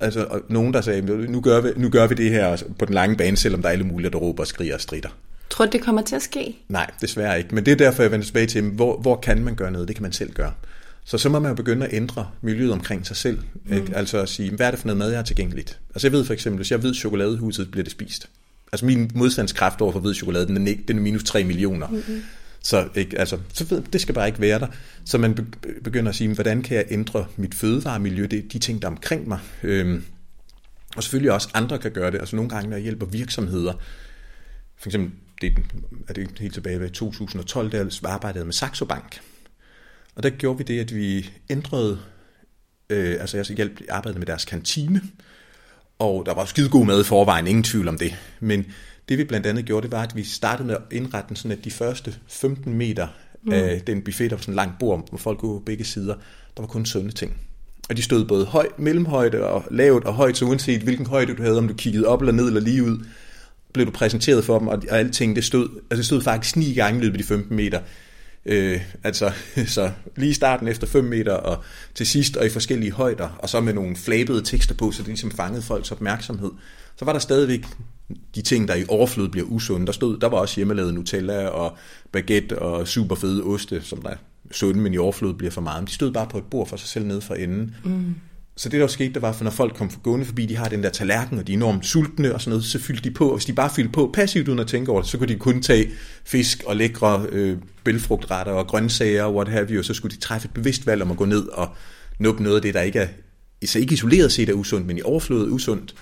altså nogen, der sagde, nu gør, vi, nu gør vi det her på den lange bane, selvom der er alle mulige, der råber, skriger og strider. Tror du, det kommer til at ske? Nej, desværre ikke. Men det er derfor, jeg vender tilbage til, hvor, hvor kan man gøre noget? Det kan man selv gøre. Så så må man jo begynde at ændre miljøet omkring sig selv. Mm. Ikke? Altså at sige, hvad er det for noget mad, jeg har tilgængeligt? Altså jeg ved for eksempel, hvis jeg ved, chokoladehuset bliver det spist. Altså min modstandskraft over for hvid chokolade, den er, den er minus 3 millioner. Mm-hmm. Så, ikke, altså, så ved, det skal bare ikke være der. Så man begynder at sige, hvordan kan jeg ændre mit fødevaremiljø? Det er de ting, der er omkring mig. Øhm, og selvfølgelig også andre kan gøre det. Altså nogle gange, når jeg hjælper virksomheder, for eksempel det er det helt tilbage i 2012, der arbejdede med Saxo Bank. Og der gjorde vi det, at vi ændrede, øh, altså jeg hjalp, arbejdede med deres kantine, og der var skide god mad i forvejen, ingen tvivl om det. Men det vi blandt andet gjorde, det var, at vi startede med at indrette den sådan, at de første 15 meter mm. af den buffet, der var sådan en lang bord, hvor folk kunne på begge sider, der var kun sunde ting. Og de stod både høj, mellemhøjde og lavt og højt, så uanset hvilken højde du havde, om du kiggede op eller ned eller lige ud, blev du præsenteret for dem, og, og alting, det stod, altså det stod faktisk ni gange løbet de 15 meter. Øh, altså, så lige i starten efter 5 meter, og til sidst, og i forskellige højder, og så med nogle flabede tekster på, så det ligesom fangede folks opmærksomhed. Så var der stadigvæk de ting, der i overflod bliver usunde. Der, stod, der var også hjemmelavet Nutella og baguette og super fede oste, som der er sunde, men i overflod bliver for meget. Men de stod bare på et bord for sig selv nede for enden. Mm. Så det der skete, det var, for når folk kom gående forbi, de har den der tallerken, og de er enormt sultne og sådan noget, så fyldte de på, og hvis de bare fyldte på passivt uden at tænke over det, så kunne de kun tage fisk og lækre øh, bælfrugtretter og grøntsager og what have you, og så skulle de træffe et bevidst valg om at gå ned og nuppe noget af det, der ikke er, så ikke isoleret set er usundt, men i overflod usundt.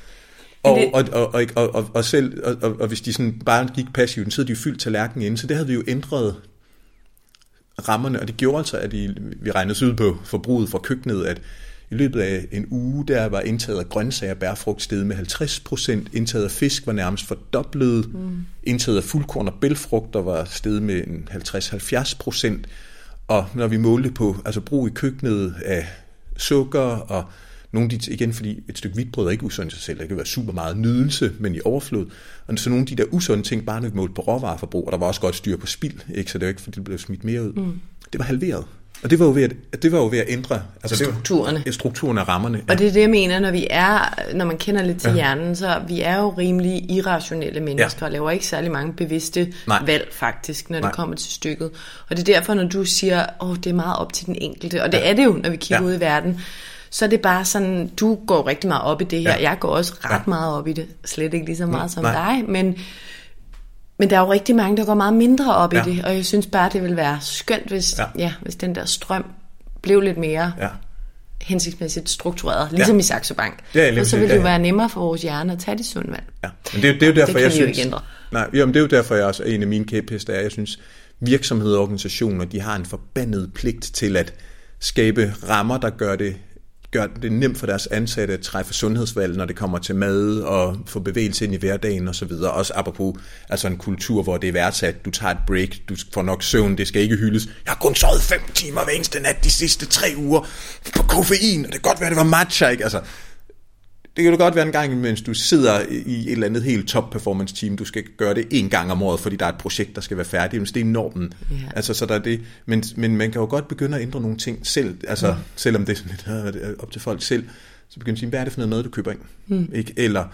Og, og, og, og, og, og, og, selv, og, og, og hvis de sådan bare gik passivt, så havde de jo fyldt tallerkenen ind, så det havde vi jo ændret rammerne, og det gjorde altså, at vi regnede ud på forbruget fra køkkenet, at i løbet af en uge, der var indtaget af grøntsager og bærfrugt steget med 50 procent, indtaget af fisk var nærmest fordoblet, mm. indtaget af fuldkorn og bælfrugter var steget med 50-70 procent, og når vi målte på altså brug i køkkenet af sukker og nogle de, igen, fordi et stykke hvidbrød er ikke usundt sig selv, det kan være super meget nydelse, men i overflod. Og så nogle af de der usunde ting, bare målt på råvareforbrug, og der var også godt styr på spild, ikke? så det er ikke, fordi det blev smidt mere ud. Mm. Det var halveret. Og det var jo ved at, det var jo ved at ændre altså strukturerne. Det strukturen af rammerne. Ja. Og det er det, jeg mener, når vi er, når man kender lidt til ja. hjernen, så vi er jo rimelig irrationelle mennesker, ja. og laver ikke særlig mange bevidste Nej. valg faktisk, når Nej. det kommer til stykket. Og det er derfor, når du siger, åh, oh, det er meget op til den enkelte, og det ja. er det jo, når vi kigger ja. ud i verden, så er det bare sådan, du går rigtig meget op i det her, ja. jeg går også ret ja. meget op i det, slet ikke lige så meget mm. som Nej. dig, men men der er jo rigtig mange, der går meget mindre op ja. i det, og jeg synes bare, det vil være skønt, hvis, ja. Ja, hvis den der strøm blev lidt mere ja. hensigtsmæssigt struktureret, ligesom ja. i Saxo Bank. Ja, og så vil det jo være nemmere for vores hjerne at tage de sunde valg. Ja, men det, det er jo derfor, det jeg synes... Ikke Nej, jamen, det er jo derfor, jeg også en af mine kæpheste er, jeg synes, virksomheder og organisationer, de har en forbandet pligt til at skabe rammer, der gør det gør det nemt for deres ansatte at træffe sundhedsvalg, når det kommer til mad og få bevægelse ind i hverdagen og så videre. Også apropos altså en kultur, hvor det er værdsat, du tager et break, du får nok søvn, det skal ikke hyldes. Jeg har kun sovet fem timer hver eneste nat de sidste tre uger på koffein, og det kan godt være, det var matcha, ikke? Altså, det kan jo godt være en gang, mens du sidder i et eller andet helt top performance team, du skal gøre det en gang om året, fordi der er et projekt, der skal være færdigt, men det er normen. Yeah. Altså, så der er det, men, men man kan jo godt begynde at ændre nogle ting selv, altså, mm. selvom det er sådan lidt op til folk selv, så begynder at sige, hvad er det for noget mad, du køber ind? Mm. Ikke? Eller,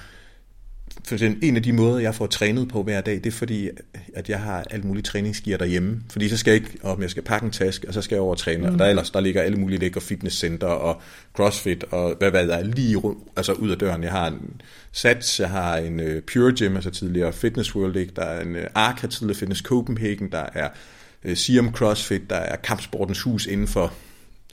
for en af de måder, jeg får trænet på hver dag, det er fordi, at jeg har alt muligt træningsgear derhjemme. Fordi så skal jeg ikke, om jeg skal pakke en taske, og så skal jeg over og træne. Mm. Og der, ellers, der ligger alle mulige lækre fitnesscenter og crossfit og hvad, hvad der er lige altså ud af døren. Jeg har en Sats, jeg har en uh, Pure Gym, altså tidligere Fitness World, ikke? der er en uh, Arca, tidligere Fitness Copenhagen, der er uh, Siam CrossFit, der er Kampsportens Hus inden for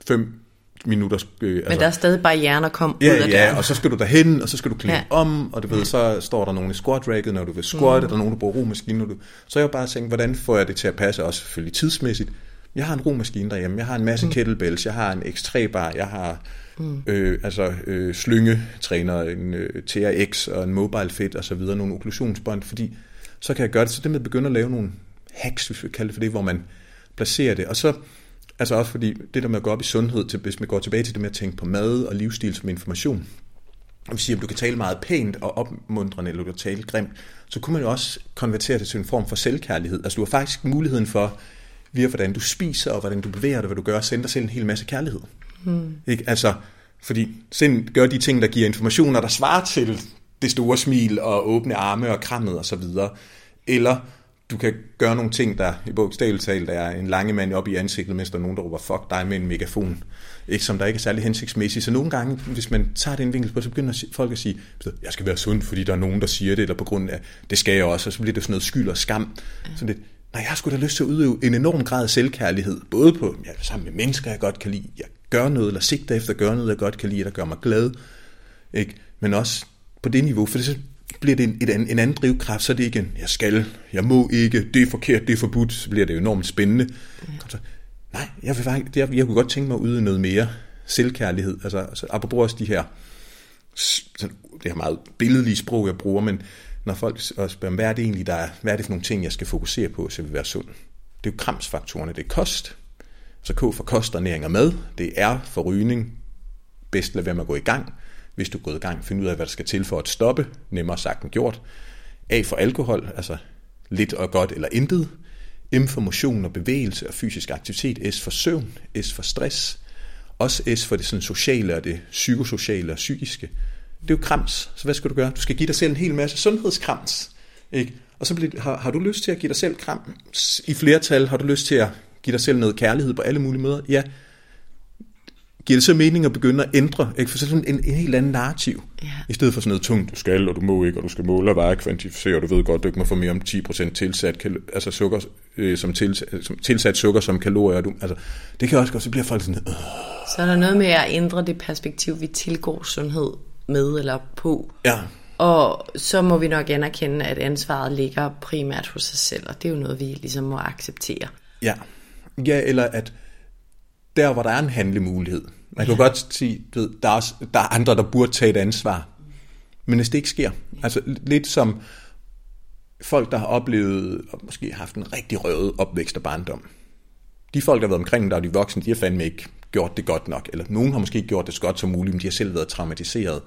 5 minutters... Øh, altså, Men der er stadig barriere at komme ja, ud af Ja, og så skal du derhen, og så skal du klæde ja. om, og du ved, så står der nogen i squat racket, når du vil squat, mm. og der er nogen, der bruger romaskine. Når du... Så jeg bare tænkt, hvordan får jeg det til at passe, også selvfølgelig tidsmæssigt. Jeg har en romaskine derhjemme, jeg har en masse mm. kettlebells, jeg har en X3-bar, jeg har mm. øh, altså øh, slyngetræner, en øh, TRX og en mobile fit og så videre, nogle okklusionsbånd, fordi så kan jeg gøre det, så det med at begynde at lave nogle hacks, hvis vi kalder det for det, hvor man placerer det, og så Altså også fordi det der med at gå op i sundhed, til, hvis man går tilbage til det med at tænke på mad og livsstil som information, og vi siger, at du kan tale meget pænt og opmuntrende, eller du kan tale grimt, så kunne man jo også konvertere det til en form for selvkærlighed. Altså du har faktisk muligheden for, via hvordan du spiser og hvordan du bevæger dig, hvad du gør, at sende dig selv en hel masse kærlighed. Hmm. Ikke? Altså, fordi sind gør de ting, der giver informationer, der svarer til det store smil og åbne arme og krammet og så videre. Eller du kan gøre nogle ting, der i bogstaveligt talt er en lange mand op i ansigtet, mens der er nogen, der råber fuck dig med en megafon, ikke, som der ikke er særlig hensigtsmæssigt. Så nogle gange, hvis man tager den vinkel på, så begynder folk at sige, jeg skal være sund, fordi der er nogen, der siger det, eller på grund af, det skal jeg også, og så bliver det sådan noget skyld og skam. Så det, nej, jeg har sgu da lyst til at udøve en enorm grad af selvkærlighed, både på, ja, sammen med mennesker, jeg godt kan lide, jeg gør noget, eller sigter efter at gøre noget, jeg godt kan lide, der gør mig glad, ikke? men også på det niveau, for det, bliver det en, et, en anden drivkraft, så er det ikke en, jeg skal, jeg må ikke, det er forkert, det er forbudt, så bliver det enormt spændende. Mm. Så, nej, jeg, vil faktisk, jeg, jeg kunne godt tænke mig at yde noget mere selvkærlighed. Altså, altså apropos også de her, sådan, det her meget billedlige sprog, jeg bruger, men når folk spørger, hvad er det egentlig, der er, hvad er det for nogle ting, jeg skal fokusere på, så jeg vil være sund? Det er jo kramsfaktorerne, det er kost. Så K for kost og næring og mad, det er for rygning, bedst lade være med at gå i gang hvis du er gået i gang, finde ud af, hvad der skal til for at stoppe, nemmere sagt end gjort. A for alkohol, altså lidt og godt eller intet. M for motion og bevægelse og fysisk aktivitet. S for søvn. S for stress. Også S for det sådan sociale og det psykosociale og psykiske. Det er jo krams. Så hvad skal du gøre? Du skal give dig selv en hel masse sundhedskrams. Ikke? Og så bliver, har, har du lyst til at give dig selv krams i flertal? Har du lyst til at give dig selv noget kærlighed på alle mulige måder? Ja, giver det så mening at begynde at ændre, ikke? for sådan en, en helt anden narrativ, ja. i stedet for sådan noget tungt, du skal, og du må ikke, og du skal måle og veje, kvantificere, og du ved godt, du ikke må få mere om 10% tilsat, altså sukker, øh, som, tilsat, som tilsat sukker som kalorier. Du, altså, det kan også godt, så bliver folk sådan, øh. Så er der noget med at ændre det perspektiv, vi tilgår sundhed med eller på. Ja. Og så må vi nok anerkende, at ansvaret ligger primært hos sig selv, og det er jo noget, vi ligesom må acceptere. Ja, ja eller at der hvor der er en handlemulighed, Man kan godt sige, du ved, der, er også, der er andre, der burde tage et ansvar. Men hvis det ikke sker, altså lidt som folk, der har oplevet, og måske haft en rigtig røvet opvækst og barndom. De folk, der har været omkring, der er de voksne, de har fandme ikke gjort det godt nok. Eller nogen har måske ikke gjort det så godt som muligt, men de har selv været traumatiseret.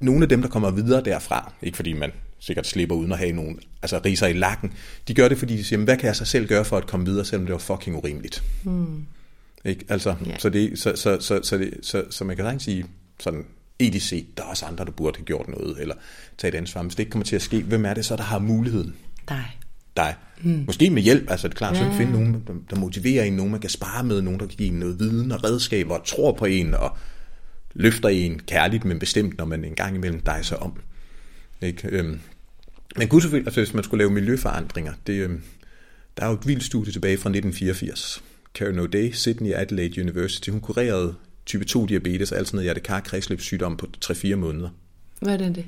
Nogle af dem, der kommer videre derfra, ikke fordi man sikkert slipper uden at have nogen, altså riser i lakken, de gør det, fordi de siger, hvad kan jeg så selv gøre for at komme videre, selvom det var fucking urimeligt. Hmm. Ikke? Altså, yeah. så, det, så, så, så, så, det, så, så man kan sagtens sige, sådan etisk set, der er også andre, der burde have gjort noget, eller tage et ansvar. Hvis det ikke kommer til at ske, hvem er det så, der har muligheden? Dig. Dig. Mm. Måske med hjælp, altså det er klart, så ja. finde nogen, der motiverer en, nogen man kan spare med, nogen der kan give en noget viden og redskaber, og tror på en, og løfter en kærligt, men bestemt, når man en gang imellem dig så om. Ikke? Øhm. Men kunne selvfølgelig, altså hvis man skulle lave miljøforandringer, det, øhm, der er jo et vildt studie tilbage fra 1984. Karen O'Day, Sydney Adelaide University, hun kurerede type 2 diabetes, altså noget hjertekar kredsløbssygdom på 3-4 måneder. Hvad er det det?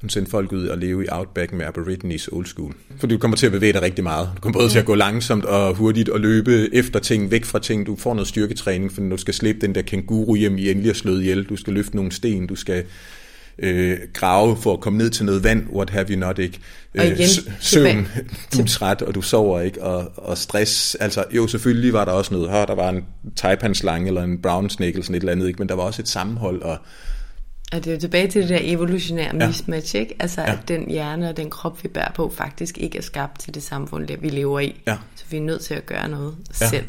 Hun sendte folk ud og leve i outback med Aborigines old school. For du kommer til at bevæge dig rigtig meget. Du kommer både til at gå langsomt og hurtigt og løbe efter ting, væk fra ting. Du får noget styrketræning, for du skal slippe den der kenguru hjem i endelig at slå ihjel. Du skal løfte nogle sten, du skal øh, grave for at komme ned til noget vand, what have you not, ikke? Og igen, øh, søvn, du er træt, og du sover ikke, og, og stress, altså jo, selvfølgelig var der også noget, her der var en taipan-slange, eller en brown snake, eller sådan et eller andet, ikke? men der var også et sammenhold, og og det er jo tilbage til det der evolutionære ja. mismatch, ikke? Altså, ja. at den hjerne og den krop, vi bærer på, faktisk ikke er skabt til det samfund, der vi lever i. Ja. Så vi er nødt til at gøre noget ja. selv.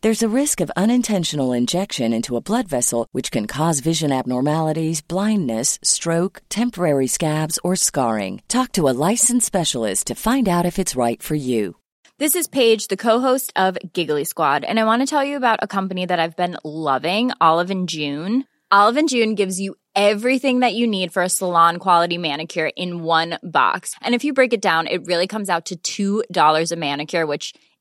There's a risk of unintentional injection into a blood vessel, which can cause vision abnormalities, blindness, stroke, temporary scabs, or scarring. Talk to a licensed specialist to find out if it's right for you. This is Paige, the co-host of Giggly Squad, and I want to tell you about a company that I've been loving, Olive and June. Olive and June gives you everything that you need for a salon quality manicure in one box. And if you break it down, it really comes out to $2 a manicure, which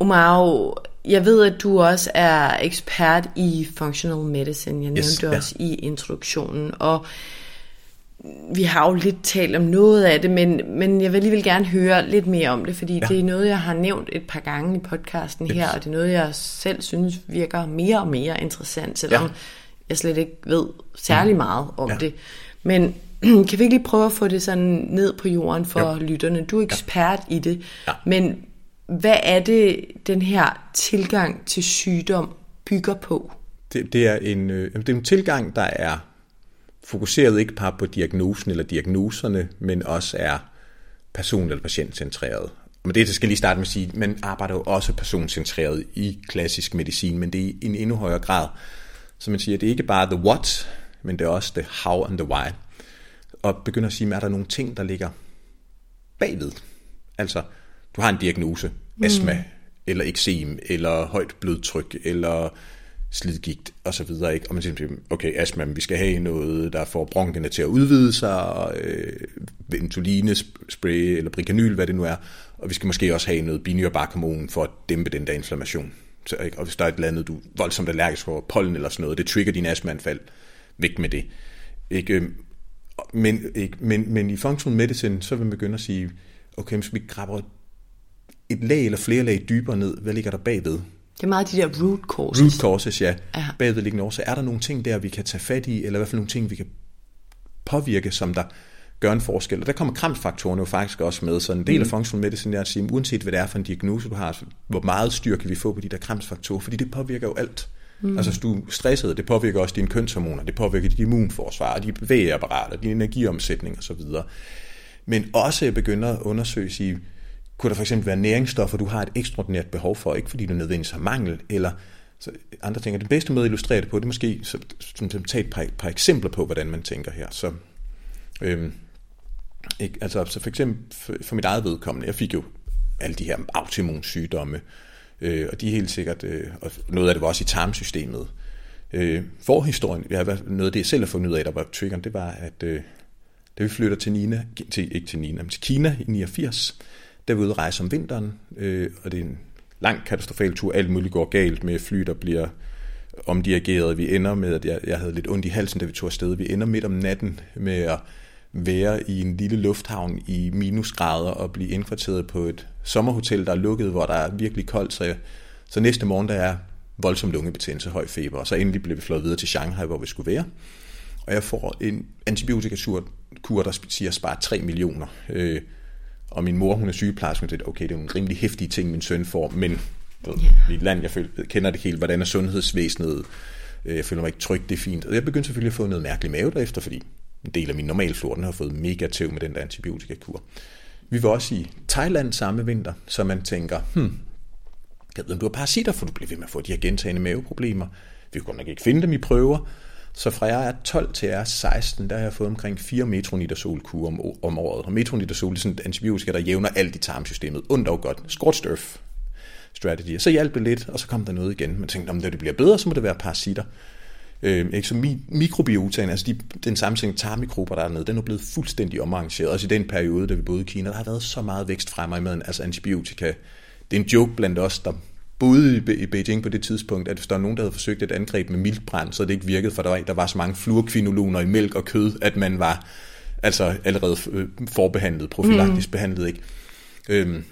Omar, jeg ved, at du også er ekspert i functional medicine. Jeg nævnte Yes, det ja. også i introduktionen, og vi har jo lidt talt om noget af det, men, men jeg vil alligevel gerne høre lidt mere om det, fordi ja. det er noget, jeg har nævnt et par gange i podcasten her, Yes. og det er noget, jeg selv synes virker mere og mere interessant, selvom Ja. Jeg slet ikke ved særlig meget om Ja. det. Men kan vi ikke lige prøve at få det sådan ned på jorden for Jo. lytterne? Du er ekspert i det, Ja. men hvad er det, den her tilgang til sygdom bygger på? Det, det, er en, øh, det er en tilgang, der er fokuseret ikke bare på diagnosen eller diagnoserne, men også er person- eller patientcentreret. Men det skal jeg lige starte med at sige, man arbejder jo også personcentreret i klassisk medicin, men det er i en endnu højere grad. Så man siger, det er ikke bare the what, men det er også the how and the why. Og begynder at sige, er der nogle ting, der ligger bagved? Altså, du har en diagnose, astma, eller eksem, eller højt blodtryk, eller slidgigt og så videre, ikke? Og man siger, okay, astma, vi skal have noget, der får bronkene til at udvide sig, øh, ventolinespray eller bricanyl, hvad det nu er, og vi skal måske også have noget binyrbarkhormon for at dæmpe den der inflammation. Så, ikke? Og hvis der er et eller andet, du er voldsomt allergisk for pollen eller sådan noget, det trigger din astmaanfald, væk med det. Ikke? Men, ikke? Men, men i functional medicine, så vil man begynde at sige, okay, hvis vi grabber et lag eller flere lag dybere ned, hvad ligger der bagved? Det er meget de der root causes. Root causes, ja. ja. Bagvedliggende årsager. Er der nogle ting der, vi kan tage fat i, eller i hvert fald nogle ting, vi kan påvirke, som der gør en forskel. Og der kommer kramsfaktorerne jo faktisk også med, så en del mm. af functional medicine er at sige, uanset hvad det er for en diagnose, du har, hvor meget styr kan vi få på de der kramsfaktorer, fordi det påvirker jo alt. Mm. Altså hvis du er stresset, det påvirker også dine kønshormoner, det påvirker dit immunforsvar, dit bevægeapparat, din energiomsætning osv. Men også begynder at undersøge, sige, kunne der for eksempel være næringsstoffer, du har et ekstraordinært behov for, ikke fordi du nødvendigvis har mangel, eller så andre ting. Og den bedste måde at illustrere det på, det er måske så, som tage et par, par eksempler på, hvordan man tænker her. Så, øhm, ikke? Altså, så for eksempel for, for mit eget vedkommende, jeg fik jo alle de her autoimmunsygdomme, øh, og de er helt sikkert, øh, og noget af det var også i tarmsystemet. Øh, forhistorien, ja, noget af det, jeg selv har fundet ud af, der var triggeren, det var, at øh, da vi flytter til Nina, til, ikke til Nina, men til Kina i 89, der vi ude rejse om vinteren, øh, og det er en lang katastrofal tur, alt muligt går galt med fly, der bliver omdirigeret. Vi ender med, at jeg, jeg havde lidt ondt i halsen, da vi tog afsted. Vi ender midt om natten med at være i en lille lufthavn i minusgrader og blive indkvarteret på et sommerhotel, der er lukket, hvor der er virkelig koldt. Så, så næste morgen, der er voldsom lungebetændelse, høj feber, og så endelig blev vi flået videre til Shanghai, hvor vi skulle være. Og jeg får en antibiotikakur, der siger spare 3 millioner. Øh, og min mor, hun er sygeplejerske, og okay, det er en rimelig hæftig ting, min søn får, men ved, yeah. i et land, jeg føler, kender det helt, hvordan er sundhedsvæsenet, øh, jeg føler mig ikke tryg, det er fint. Og jeg begyndte selvfølgelig at få noget mærkelig mave derefter, fordi en del af min normalflora, den har fået mega tæv med den der antibiotikakur. Vi var også i Thailand samme vinter, så man tænker, hmm, jeg ved, om du har parasitter, for du bliver ved med at få de her gentagende maveproblemer. Vi kunne nok ikke finde dem i prøver, så fra jeg er 12 til jeg er 16, der har jeg fået omkring 4 metronidazol om, om året. Og metronidazol er sådan et antibiotika, der jævner alt i tarmsystemet. Und og godt. Scorched earth strategy. Så hjalp det lidt, og så kom der noget igen. Man tænkte, om det bliver bedre, så må det være parasitter. Øh, ikke? Så mi- mikrobiotaen, altså de, den sammensætning tarmmikrober, der er nede, den er blevet fuldstændig omarrangeret. Også i den periode, da vi boede i Kina, der har været så meget vækst fremme i maden, altså antibiotika. Det er en joke blandt os, der boede i Beijing på det tidspunkt, at hvis der var nogen, der havde forsøgt et angreb med mildbrand, så det ikke virkede, for der var, der var så mange fluorkvinoloner i mælk og kød, at man var altså allerede øh, forbehandlet, profilaktisk mm. behandlet. Ikke? Øhm,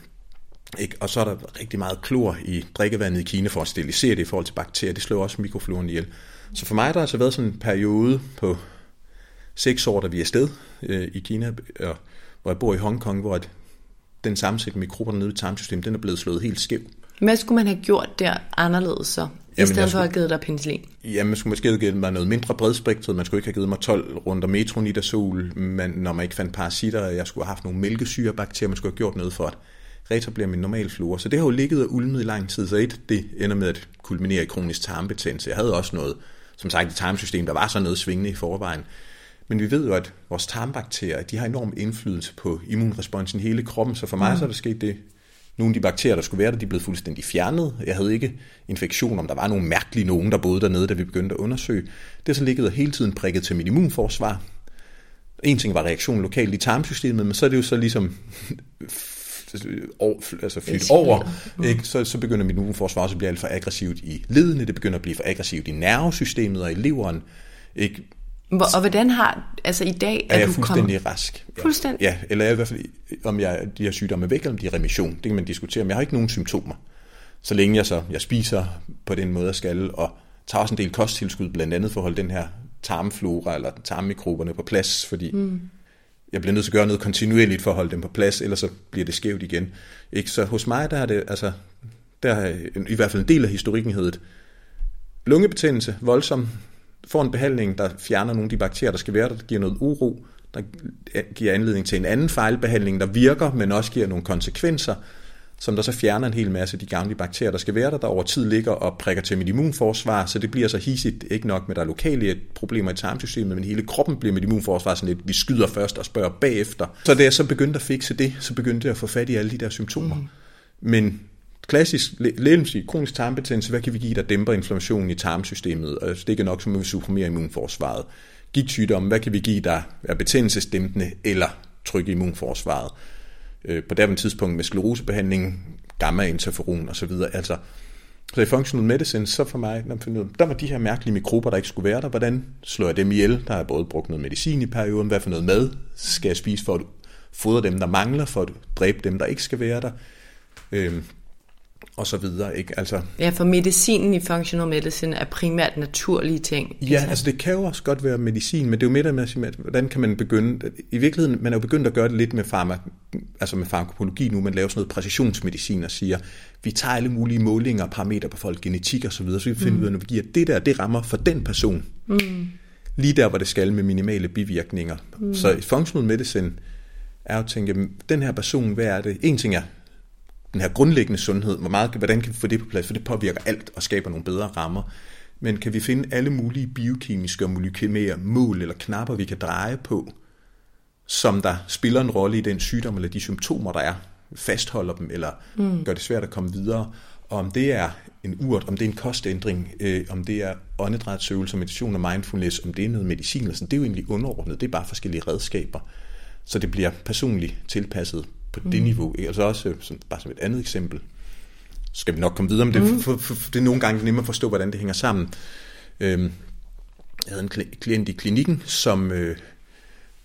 ikke? Og så er der rigtig meget klor i drikkevandet i Kina for at sterilisere det i forhold til bakterier. Det slår også mikrofloren ihjel. Så for mig der har altså været sådan en periode på seks år, da vi er afsted øh, i Kina, og, hvor jeg bor i Hongkong, hvor at den sammensætning mikrober nede i tarmsystemet, den er blevet slået helt skæv. Hvad skulle man have gjort der anderledes så? I Jamen, stedet for at have givet dig penicillin? Jamen, man skulle måske have givet mig noget mindre bredspektret. Man skulle ikke have givet mig 12 runder metronidazol, men når man ikke fandt parasitter, jeg skulle have haft nogle mælkesyrebakterier, man skulle have gjort noget for at reetablere min normale flora. Så det har jo ligget og ulmet i lang tid. Så et, det ender med at kulminere i kronisk tarmbetændelse. Jeg havde også noget, som sagt, i tarmsystem, der var så noget svingende i forvejen. Men vi ved jo, at vores tarmbakterier, de har enorm indflydelse på immunresponsen i hele kroppen, så for mig mm. så er der sket det, nogle af de bakterier, der skulle være der, de blevet fuldstændig fjernet. Jeg havde ikke infektion, om der var nogle mærkelige nogen, der boede dernede, da vi begyndte at undersøge. Det så ligget hele tiden prikket til mit immunforsvar. En ting var reaktionen lokalt i tarmsystemet, men så er det jo så ligesom altså flytte over, ikke? Så, så begynder mit immunforsvar også at blive alt for aggressivt i ledene, det begynder at blive for aggressivt i nervesystemet og i leveren. Ikke? Og hvordan har, altså i dag er, er jeg du fuldstændig kommet... rask. Ja. Fuldstændig? Ja, eller jeg i hvert fald, om jeg, de her sygdomme er væk, eller om de er remission. Det kan man diskutere, men jeg har ikke nogen symptomer. Så længe jeg så, jeg spiser på den måde, jeg skal, og tager også en del kosttilskud, blandt andet for at holde den her tarmflora eller tarmmikroberne på plads, fordi mm jeg bliver nødt til at gøre noget kontinuerligt for at holde dem på plads, ellers så bliver det skævt igen. Ikke? Så hos mig, der er det, altså, der er i hvert fald en del af historikken heddet lungebetændelse, voldsom får en behandling, der fjerner nogle af de bakterier, der skal være der, der giver noget uro, der giver anledning til en anden fejlbehandling, der virker, men også giver nogle konsekvenser, som der så fjerner en hel masse af de gavnlige bakterier, der skal være der, der over tid ligger og prikker til mit immunforsvar, så det bliver så hisigt, ikke nok med, der er lokale problemer i tarmsystemet, men hele kroppen bliver mit immunforsvar sådan lidt, vi skyder først og spørger bagefter. Så da jeg så begyndte at fikse det, så begyndte jeg at få fat i alle de der symptomer. Mm. Men klassisk lægemstil, kronisk tarmbetændelse, hvad kan vi give, der dæmper inflammationen i tarmsystemet? Altså, det er nok, som vi supprimerer immunforsvaret. Gigtsygdomme, hvad kan vi give, der er betændelsesdæmpende eller trykke immunforsvaret? Øh, på derved tidspunkt med sklerosebehandling, gamma-interferon osv. Altså, så i functional medicine, så for mig, der var de her mærkelige mikrober, der ikke skulle være der. Hvordan slår jeg dem ihjel? Der har jeg både brugt noget medicin i perioden. Hvad for noget mad skal jeg spise for at fodre dem, der mangler, for at dræbe dem, der ikke skal være der? Øhm, og så videre. Ikke? Altså, ja, for medicinen i functional medicine er primært naturlige ting. Ja, altså det kan jo også godt være medicin, men det er jo mere med, at hvordan kan man begynde, i virkeligheden, man er jo begyndt at gøre det lidt med, farma, altså med farmakologi nu, man laver sådan noget præcisionsmedicin og siger, vi tager alle mulige målinger og parametre på folk, genetik og så videre, så vi finder mm. ud af, når vi giver det der, det rammer for den person. Mm. Lige der, hvor det skal med minimale bivirkninger. Mm. Så i functional medicine er jo at tænke, den her person, hvad er det? En ting er, den her grundlæggende sundhed, hvor meget, hvordan kan vi få det på plads, for det påvirker alt og skaber nogle bedre rammer. Men kan vi finde alle mulige biokemiske og molekylære mål eller knapper, vi kan dreje på, som der spiller en rolle i den sygdom eller de symptomer, der er, fastholder dem eller mm. gør det svært at komme videre. Og om det er en urt, om det er en kostændring, øh, om det er åndedrætsøvelser, meditation og mindfulness, om det er noget medicin, altså, det er jo egentlig underordnet. Det er bare forskellige redskaber. Så det bliver personligt tilpasset på mm. det niveau. Ikke? Altså også, som, bare som et andet eksempel, så skal vi nok komme videre om det, mm. for, for, for det er nogle gange nemmere at forstå, hvordan det hænger sammen. Øhm, jeg havde en klient i klinikken, som øh,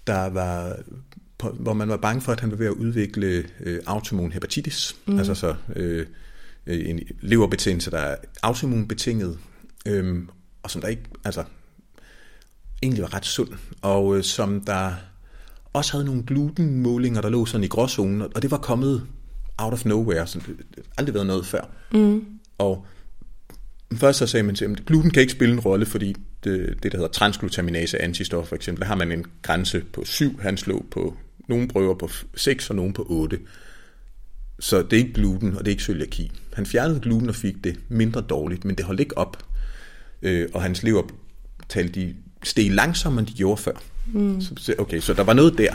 der var, på, hvor man var bange for, at han var ved at udvikle øh, autoimmun hepatitis, mm. altså så øh, en leverbetændelse, der er autoimmunbetinget, øh, og som der ikke, altså egentlig var ret sund, og øh, som der også havde nogle glutenmålinger, der lå sådan i gråzonen, og det var kommet out of nowhere, så det aldrig været noget før. Mm. Og først så sagde man til at gluten kan ikke spille en rolle, fordi det, det der hedder transglutaminase antistoffer for eksempel, der har man en grænse på 7, han slog på nogle prøver på 6 og nogle på 8. Så det er ikke gluten, og det er ikke cøliaki. Han fjernede gluten og fik det mindre dårligt, men det holdt ikke op. Øh, og hans lever talte de steg langsommere, end de gjorde før. Mm. Så, okay, så der var noget der,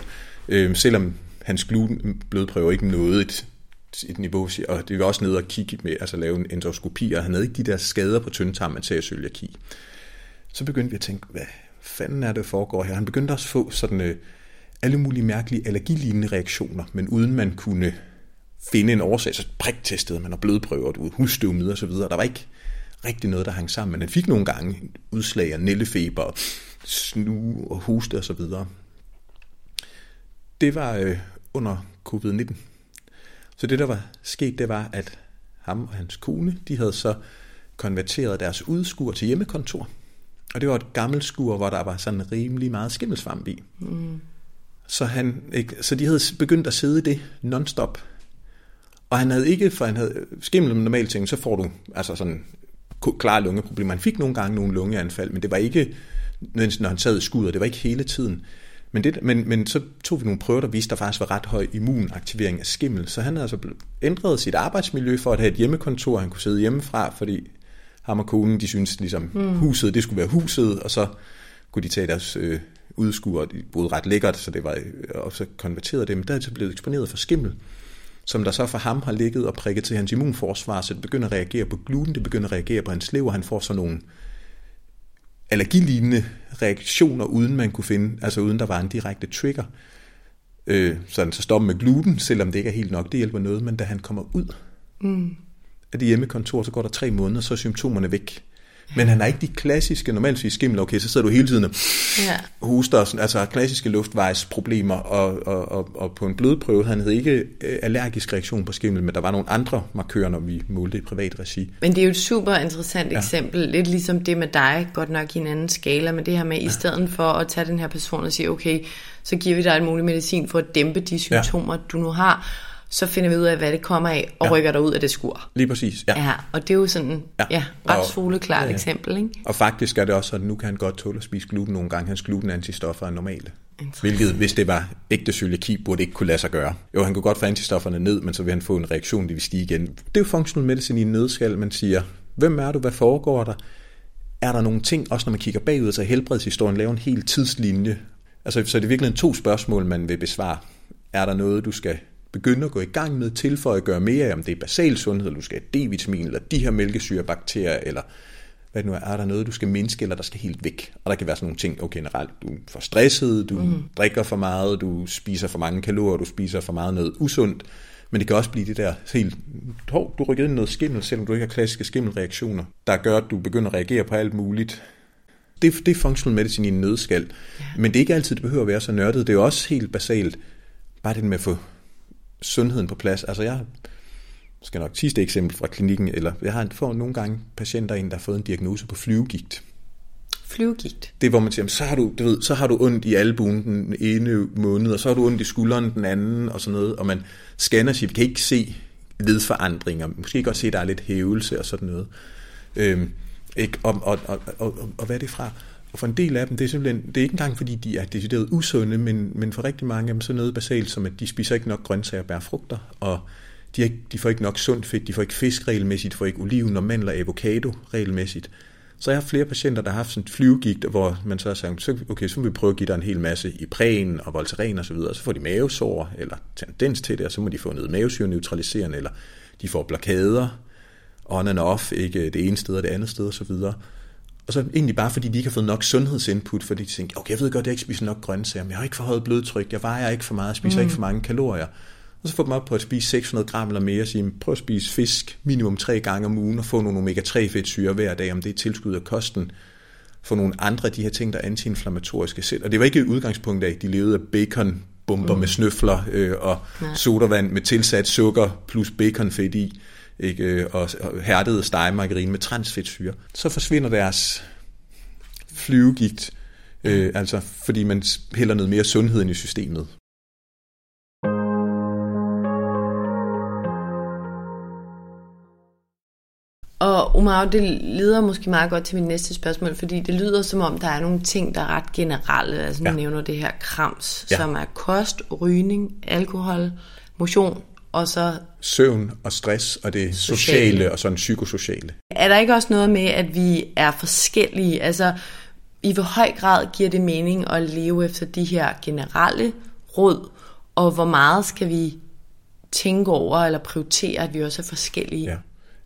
øh, selvom hans gluten blodprøve ikke nåede et, et niveau, og det var også nede og kigge med, altså lave en endoskopi, og han havde ikke de der skader på tyndtarm, man tager cøliaki. Så begyndte vi at tænke, hvad fanden er det, der foregår her? Han begyndte også at få sådan øh, alle mulige mærkelige allergilignende reaktioner, men uden man kunne finde en årsag, så priktestede man og blodprøver ud, husstøvmider og så videre. Der var ikke rigtig noget, der hang sammen, men han fik nogle gange udslag af nællefeber, snu og hoste og så videre. Det var øh, under covid-19. Så det, der var sket, det var, at ham og hans kone, de havde så konverteret deres udskur til hjemmekontor. Og det var et gammelt skur, hvor der var sådan rimelig meget skimmelsvamp i. Mm. Så, han, ikke, så de havde begyndt at sidde i det non-stop. Og han havde ikke, for han havde skimmel normalt ting, så får du altså sådan klare lungeproblemer. Han fik nogle gange nogle lungeanfald, men det var ikke, når han sad i skud, og det var ikke hele tiden. Men, det, men, men så tog vi nogle prøver, der viste, at der faktisk var ret høj immunaktivering af skimmel. Så han havde altså ændret sit arbejdsmiljø for at have et hjemmekontor, han kunne sidde hjemmefra, fordi ham og konen, de syntes ligesom, mm. huset, det skulle være huset, og så kunne de tage deres øh, udskuer, de boede ret lækkert, så det var, øh, og så konverterede det, men der er så blevet eksponeret for skimmel som der så for ham har ligget og prikket til hans immunforsvar, så det begynder at reagere på gluten, det begynder at reagere på hans lever, han får sådan nogle allergilignende reaktioner, uden man kunne finde, altså uden der var en direkte trigger. Øh, så han så stopper med gluten, selvom det ikke er helt nok, det hjælper noget, men da han kommer ud mm. af det hjemmekontor, så går der tre måneder, så er symptomerne væk. Men han har ikke de klassiske, normalt i skimmel, okay, så sidder du hele tiden og ja. hoster, sådan, altså klassiske luftvejsproblemer, og, og, og, og på en blodprøve, han havde ikke øh, allergisk reaktion på skimmel, men der var nogle andre markører, når vi målte i privat regi. Men det er jo et super interessant ja. eksempel, lidt ligesom det med dig, godt nok i en anden skala, men det her med, ja. i stedet for at tage den her person og sige, okay, så giver vi dig en mulig medicin for at dæmpe de symptomer, ja. du nu har, så finder vi ud af, hvad det kommer af, og ja. rykker dig ud af det skur. Lige præcis, ja. ja og det er jo sådan, ja, ja ret soleklart ja, ja. eksempel, ikke? Og faktisk er det også sådan, nu kan han godt tåle at spise gluten nogle gange. Hans glutenantistoffer er normale. Hvilket, hvis det var ægte cøliaki, burde ikke kunne lade sig gøre. Jo, han kunne godt få antistofferne ned, men så vil han få en reaktion, de vil stige igen. Det er jo functional medicine i en nødskal, man siger, hvem er du, hvad foregår der? Er der nogle ting, også når man kigger bagud, så helbredshistorien laver en helt tidslinje? Altså, så er det virkelig to spørgsmål, man vil besvare. Er der noget, du skal begynde at gå i gang med, tilføje, gøre mere om det er basal sundhed, eller du skal have D-vitamin, eller de her mælkesyrebakterier, eller hvad det nu er, er der noget, du skal mindske, eller der skal helt væk. Og der kan være sådan nogle ting, okay, generelt, du er for stresset, du mm. drikker for meget, du spiser for mange kalorier, du spiser for meget noget usundt, men det kan også blive det der helt, hov, du rykker ind i noget skimmel, selvom du ikke har klassiske skimmelreaktioner, der gør, at du begynder at reagere på alt muligt. Det, det er functional medicine i en nødskal. Ja. Men det er ikke altid, det behøver at være så nørdet. Det er også helt basalt, bare det med at få sundheden på plads. Altså jeg skal nok sidste eksempel fra klinikken, eller jeg har får nogle gange patienter ind, der har fået en diagnose på flyvegigt. Flyvegigt? Det er, hvor man siger, så har du, du ved, så har du ondt i albuen den ene måned, og så har du ondt i skulderen den anden, og sådan noget, og man scanner sig, vi kan ikke se ledforandringer, måske godt se, at der er lidt hævelse og sådan noget. Øhm, ikke? Og, og, og, og, og, og hvad er det fra? Og for en del af dem, det er simpelthen, det er ikke engang fordi, de er decideret usunde, men, men for rigtig mange af dem så noget basalt, som at de spiser ikke nok grøntsager og bærfrugter, og de, ikke, de får ikke nok sundt fedt, de får ikke fisk regelmæssigt, de får ikke oliven og mandler og avocado regelmæssigt. Så jeg har flere patienter, der har haft sådan et flyvegigt, hvor man så har sagt, okay, så vil vi prøve at give dig en hel masse i prægen og voltaren og så videre, så får de mavesår eller tendens til det, og så må de få noget mavesyre neutraliserende, eller de får blokader, on and off, ikke det ene sted og det andet sted og så videre. Og så egentlig bare fordi de ikke har fået nok sundhedsinput, fordi de tænker, okay, jeg ved godt, at jeg ikke spiser nok grøntsager, men jeg har ikke for højt blodtryk, jeg vejer ikke for meget, jeg spiser mm. ikke for mange kalorier. Og så få dem op på at spise 600 gram eller mere, og sige, prøv at spise fisk minimum tre gange om ugen, og få nogle omega-3 fedtsyre hver dag, om det er tilskud af kosten. Få nogle andre af de her ting, der er antiinflammatoriske selv. Og det var ikke et udgangspunkt af, at de levede af bacon bomber mm. med snøfler øh, og Nej. sodavand med tilsat sukker plus baconfedt i ikke, øh, og, og hærdede stegemargarine med transfedtsyre. Så forsvinder deres flyvegigt, øh, altså fordi man hælder noget mere sundhed ind i systemet. Og Omar, det leder måske meget godt til mit næste spørgsmål, fordi det lyder som om, der er nogle ting, der er ret generelle. Altså nu ja. nævner det her krams, ja. som er kost, rygning, alkohol, motion og så... Søvn og stress og det sociale, sociale og sådan psykosociale. Er der ikke også noget med, at vi er forskellige? Altså, i hvor høj grad giver det mening at leve efter de her generelle råd, og hvor meget skal vi tænke over eller prioritere, at vi også er forskellige? Ja.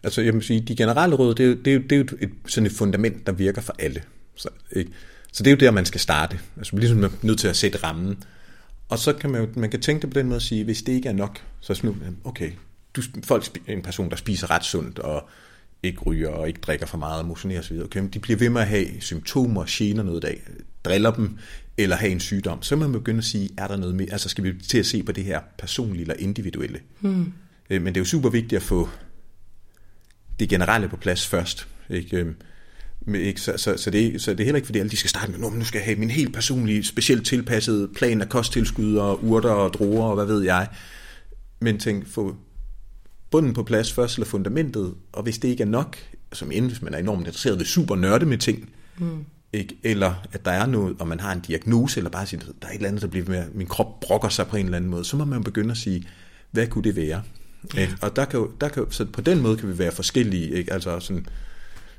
Altså jeg må sige, de generelle råd, det er jo, det er jo, det er jo et, sådan et fundament, der virker for alle. Så, ikke? så det er jo der, man skal starte. Altså ligesom man er nødt til at sætte rammen. Og så kan man jo, man kan tænke det på den måde at sige, hvis det ikke er nok, så er okay, du, folk en person, der spiser ret sundt, og ikke ryger og ikke drikker for meget og motionerer osv. Okay, men de bliver ved med at have symptomer, gener noget dag, driller dem, eller have en sygdom. Så må man begynde at sige, er der noget mere? Altså skal vi til at se på det her personlige eller individuelle? Hmm. Men det er jo super vigtigt at få det generelle på plads først. Ikke? Øhm, ikke? Så, så, så, det, så det er heller ikke, fordi alle de skal starte med, nu skal jeg have min helt personlige, specielt tilpassede plan af kosttilskud og urter og druer og hvad ved jeg. Men tænk, få bunden på plads først, eller fundamentet, og hvis det ikke er nok, som end hvis man er enormt interesseret, det super nørde med ting, mm. ikke? eller at der er noget, og man har en diagnose, eller bare sige, der er et eller andet, der bliver med, min krop brokker sig på en eller anden måde, så må man begynde at sige, hvad kunne det være? Ja. Og der kan, der kan, så på den måde kan vi være forskellige, ikke? altså sådan,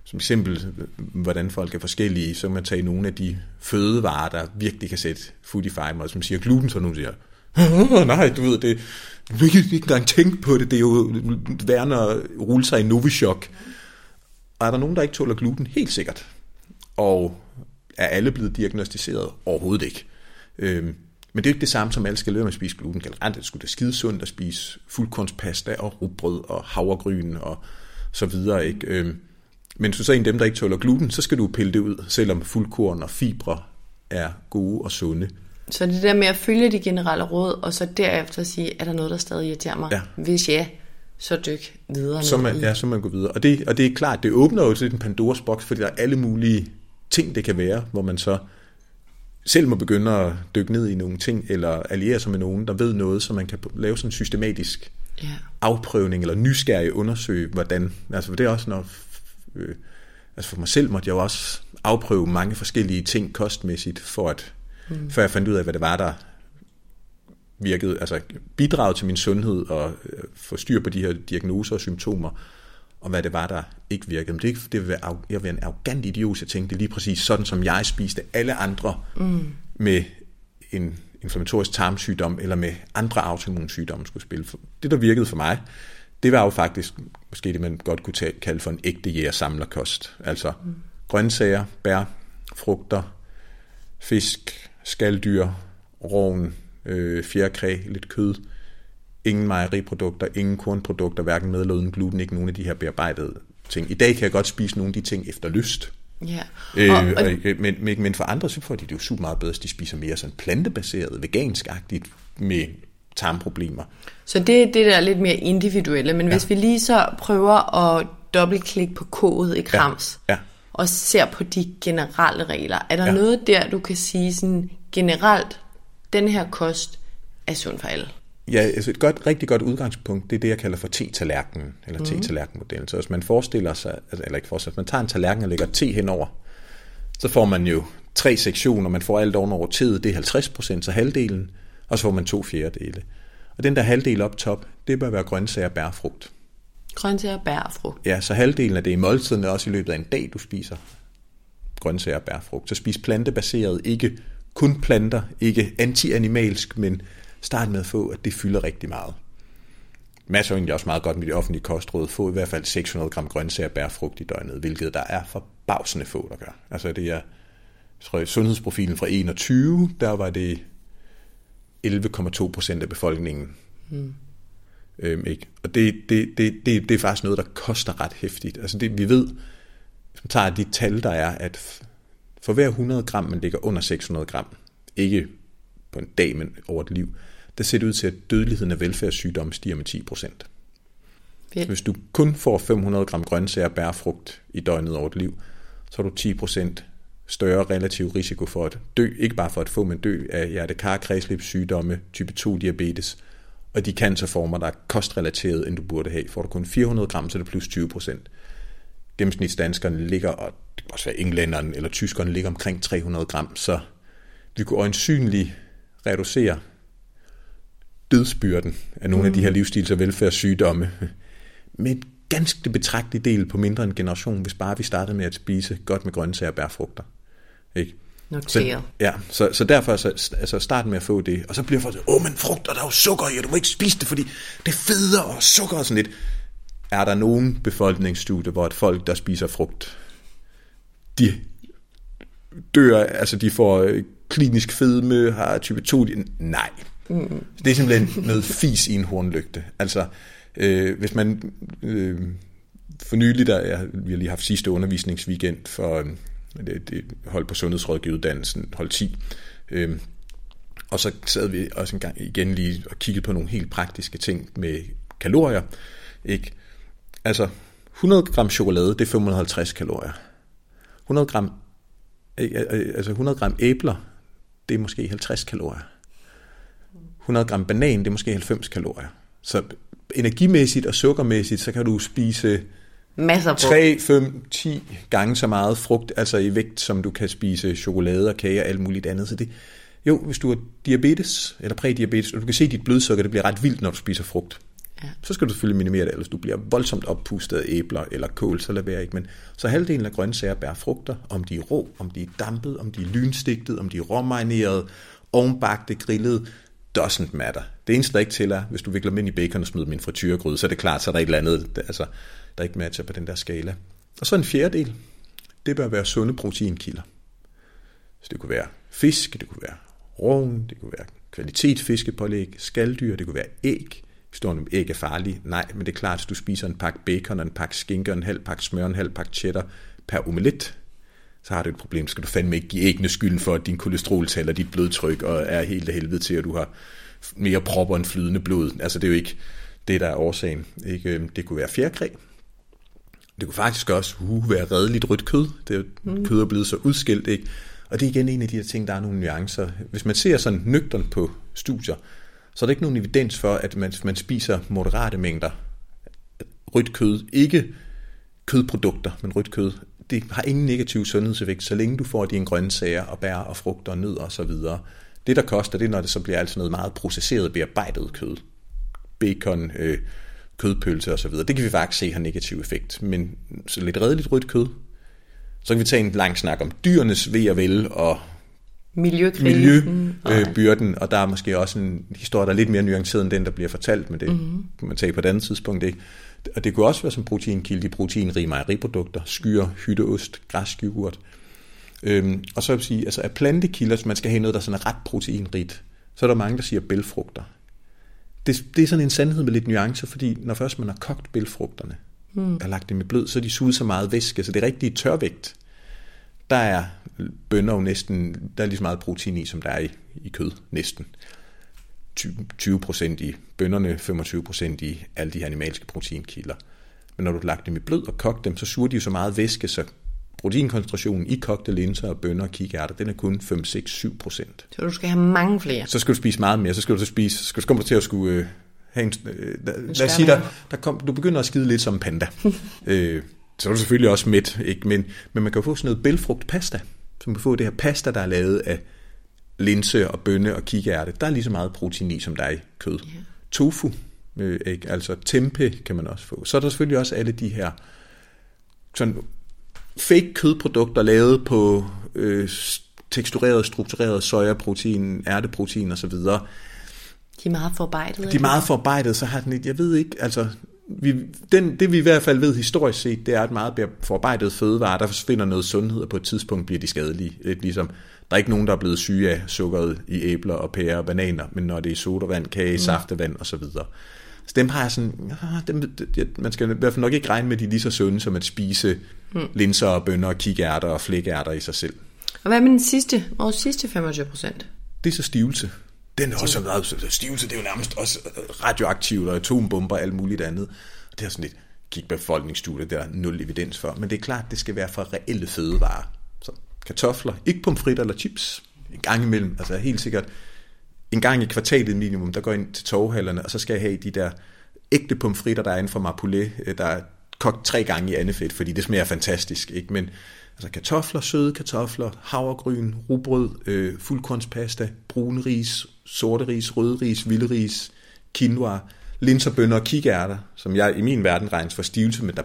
som eksempel, hvordan folk er forskellige, så kan man tage nogle af de fødevarer, der virkelig kan sætte food i som siger gluten, så nogen siger, nej, du ved, det, du kan ikke engang tænke på det, det er jo værende at rulle sig i Novichok. Og er der nogen, der ikke tåler gluten? Helt sikkert. Og er alle blevet diagnostiseret? Overhovedet ikke. Øhm, men det er ikke det samme, som alle skal leve med at spise gluten. Generelt det skulle da skide sundt at spise fuldkornspasta og rugbrød og havregryn og så videre. Ikke? Øhm, men hvis du så er en af dem, der ikke tåler gluten, så skal du pille det ud, selvom fuldkorn og fibre er gode og sunde. Så det der med at følge de generelle råd, og så derefter sige, er der noget, der stadig irriterer mig? Ja. Hvis ja, så dyk videre. Så man, ja, så man går videre. Og det, og det er klart, det åbner jo til en Pandoras boks, fordi der er alle mulige ting, det kan være, hvor man så selv må begynde at dykke ned i nogle ting, eller alliere sig med nogen, der ved noget, så man kan lave sådan en systematisk ja. afprøvning, eller nysgerrig undersøge, hvordan, altså for det er også, når, øh, altså for mig selv måtte jeg jo også afprøve mange forskellige ting kostmæssigt, for at, mm. før jeg fandt ud af, hvad det var, der virkede, altså bidrag til min sundhed, og øh, få styr på de her diagnoser og symptomer, og hvad det var, der ikke virkede. Men det, ikke, det vil være, jeg vil være en arrogant idiot, jeg tænkte lige præcis sådan, som jeg spiste alle andre mm. med en, inflammatorisk tarmsygdom eller med andre autoimmunsygdomme skulle spille. Det, der virkede for mig, det var jo faktisk måske det, man godt kunne kalde for en ægte jægersamlerkost. Altså mm. grøntsager, bær, frugter, fisk, skalddyr, rovn, øh, fjerkræ, lidt kød, ingen mejeriprodukter, ingen kornprodukter, hverken med eller uden gluten, ikke nogen af de her bearbejdede ting. I dag kan jeg godt spise nogle af de ting efter lyst. Ja. Øh, og, og, øh, men, men, men for andre, så får de det jo super meget bedre, hvis de spiser mere sådan plantebaseret, vegansk-agtigt med tarmproblemer. Så det er det der lidt mere individuelle, men ja. hvis vi lige så prøver at dobbeltklikke på kodet i Krams, ja. Ja. og ser på de generelle regler, er der ja. noget der, du kan sige sådan generelt, den her kost er sund for alle? Ja, altså et godt, rigtig godt udgangspunkt, det er det, jeg kalder for te-tallerkenen, eller mm. te-tallerkenmodellen. Så hvis man forestiller sig, eller ikke forestiller sig, man tager en tallerken og lægger te henover, så får man jo tre sektioner, man får alt over teet, det er 50 procent, så halvdelen, og så får man to fjerdedele. Og den der halvdel op top, det bør være grøntsager, og frugt. Grøntsager, og frugt. Ja, så halvdelen af det i måltiden er også i løbet af en dag, du spiser grøntsager, og frugt. Så spis plantebaseret, ikke kun planter, ikke anti-animalsk, men start med at få, at det fylder rigtig meget. Masser er egentlig også meget godt med de offentlige kostråd. Få i hvert fald 600 gram grøntsager og bærfrugt i døgnet, hvilket der er forbavsende få, der gør. Altså det er, jeg tror, sundhedsprofilen fra 21, der var det 11,2 procent af befolkningen. Mm. Øhm, ikke? Og det, det, det, det, det er faktisk noget, der koster ret hæftigt. Altså det, vi ved, hvis man tager de tal, der er, at for hver 100 gram, man ligger under 600 gram, ikke på en dag, men over et liv, der ser det ud til, at dødeligheden af velfærdssygdomme stiger med 10 procent. Hvis du kun får 500 gram grøntsager og bærfrugt i døgnet over et liv, så har du 10 procent større relativ risiko for at dø, ikke bare for at få, men dø af hjertekar, kredsløbssygdomme, type 2 diabetes, og de cancerformer, der er kostrelateret, end du burde have. Får du kun 400 gram, så er det plus 20 procent. Gennemsnitsdanskerne ligger, og det kan også være englænderne eller tyskerne, ligger omkring 300 gram, så vi kunne øjensynligt reducere dødsbyrden af nogle mm. af de her mm. livsstils- og velfærdssygdomme med et ganske betragtelig del på mindre end generation, hvis bare vi startede med at spise godt med grøntsager og bærfrugter. Ikke? Så, ja, så, så derfor så, altså start med at få det. Og så bliver folk, åh, men frugter, der er jo sukker i, og du må ikke spise det, fordi det er federe og sukker og sådan lidt. Er der nogen befolkningsstudie, hvor et folk, der spiser frugt, de dør, altså de får øh, klinisk fedme, har type 2, nej. Mm. Det er simpelthen noget fis i en hornlygte. Altså, øh, hvis man øh, for nylig, der, jeg, vi har lige haft sidste undervisningsweekend for øh, det, det hold på sundhedsrådgiveruddannelsen, hold 10, øh, og så sad vi også en gang igen lige og kiggede på nogle helt praktiske ting med kalorier. Ikke? Altså, 100 gram chokolade, det er 550 kalorier. 100 gram, øh, øh, øh, altså 100 gram æbler, det er måske 50 kalorier. 100 gram banan, det er måske 90 kalorier. Så energimæssigt og sukkermæssigt, så kan du spise Masser på. 3, 5, 10 gange så meget frugt, altså i vægt, som du kan spise chokolade og kage og alt muligt andet. Så det, jo, hvis du har diabetes eller prædiabetes, og du kan se, dit blodsukker det bliver ret vildt, når du spiser frugt, ja. så skal du selvfølgelig minimere det, ellers du bliver voldsomt oppustet af æbler eller kål, så lad være ikke. Men så halvdelen af grøntsager bærer frugter, om de er rå, om de er dampet, om de er lynstigtet, om de er råmarineret, ovenbagte, grillet, doesn't matter. Det eneste, der ikke til er, hvis du vikler dem ind i bacon og smider dem i en frityregryde, så er det klart, så er der et eller andet, altså, der ikke matcher på den der skala. Og så en fjerdedel, det bør være sunde proteinkilder. Så det kunne være fisk, det kunne være rovn, det kunne være kvalitetsfiskepålæg, skalddyr, det kunne være æg. Hvis du om æg er farlige, nej, men det er klart, at du spiser en pakke bacon, en pakke skinker, en halv pakke smør, en halv pakke cheddar per omelet, så har du et problem. Skal du fandme ikke give æggene skylden for, at din kolesteroltal og dit blodtryk og er helt af helvede til, at du har mere propper end flydende blod. Altså det er jo ikke det, der er årsagen. Ikke? Det kunne være fjerkræ. Det kunne faktisk også uh, være redeligt rødt kød. Det er, mm. kød er blevet så udskilt. Ikke? Og det er igen en af de her ting, der er nogle nuancer. Hvis man ser sådan nøgteren på studier, så er der ikke nogen evidens for, at man, man spiser moderate mængder rødt kød, ikke kødprodukter, men rødt kød, det har ingen negativ sundhedseffekt, så længe du får dine grøntsager og bær og frugter og nødder osv. Det, der koster, det er, når det så bliver altså noget meget processeret, bearbejdet kød. Bacon, øh, kødpølse osv. Det kan vi faktisk se har negativ effekt. Men så lidt redeligt rødt kød, så kan vi tage en lang snak om dyrenes ved og vel, og. Miljøbyrden, og der er måske også en historie, der er lidt mere nuanceret end den, der bliver fortalt, men det mm-hmm. kan man tage på et andet tidspunkt. Ikke? Og det kunne også være som proteinkilde i proteinrige mejeriprodukter, skyr, hytteost, græsk yoghurt. Øhm, og så vil jeg sige, altså af plantekilder, hvis man skal have noget, der sådan er ret proteinrigt, så er der mange, der siger bælfrugter. Det, det er sådan en sandhed med lidt nuancer, fordi når først man har kogt bælfrugterne, mm. og lagt dem i blød, så er de suget så meget væske, så det er rigtig tørvægt. Der er bønner jo næsten, der er lige så meget protein i, som der er i, i kød, næsten. 20 procent i bønderne, 25 procent i alle de her animalske proteinkilder. Men når du har lagt dem i blød og kogt dem, så suger de jo så meget væske, så proteinkoncentrationen i kogte linser og bønner og kikærter, den er kun 5, 6, 7 procent. Så du skal have mange flere. Så skal du spise meget mere. Så skal du så spise, skal du til at skulle øh, have en, øh, lad, lad os sige, der, der kom, du begynder at skide lidt som en panda. øh, så er du selvfølgelig også mæt, ikke? Men, men man kan jo få sådan noget bælfrugt pasta, så man kan få det her pasta, der er lavet af linse og bønne og kikærte. Der er lige så meget protein i, som der er i kød. Yeah. Tofu, øh, ikke? altså tempe kan man også få. Så er der selvfølgelig også alle de her sådan fake kødprodukter lavet på øh, tekstureret, struktureret sojaprotein, ærteprotein osv. De er meget forarbejdet. De er meget forarbejdet, så har den et, jeg ved ikke, altså vi, den, det vi i hvert fald ved historisk set, det er, at meget bliver forarbejdet fødevarer, der forsvinder noget sundhed, og på et tidspunkt bliver de skadelige. Lidt ligesom, der er ikke nogen, der er blevet syge af sukkeret i æbler og pærer og bananer, men når det er sodavand, kage, mm. saftevand osv. Så, dem har jeg sådan, ja, dem, man skal i hvert fald nok ikke regne med, at de er lige så sunde som at spise mm. linser og bønner og kikærter og flækærter i sig selv. Og hvad med den sidste, vores sidste 25 procent? Det er så stivelse. Den er også meget, stivelse, det er jo nærmest også radioaktivt og atombomber og alt muligt andet. Og det er sådan lidt, kig på befolkningsstudier, der er nul evidens for. Men det er klart, det skal være fra reelle fødevarer. Så kartofler, ikke pomfritter eller chips. En gang imellem, altså helt sikkert en gang i kvartalet minimum, der går ind til torvhallerne, og så skal jeg have de der ægte pomfritter, der er inden for Marpoulet, øh, der er kogt tre gange i andefedt, fordi det smager fantastisk. Ikke? Men altså kartofler, søde kartofler, havregryn, rugbrød, øh, fuldkornspasta, brun ris, sorte ris, røde ris, vilde ris, quinoa, linserbønner og kikærter, som jeg i min verden regnes for stivelse, men der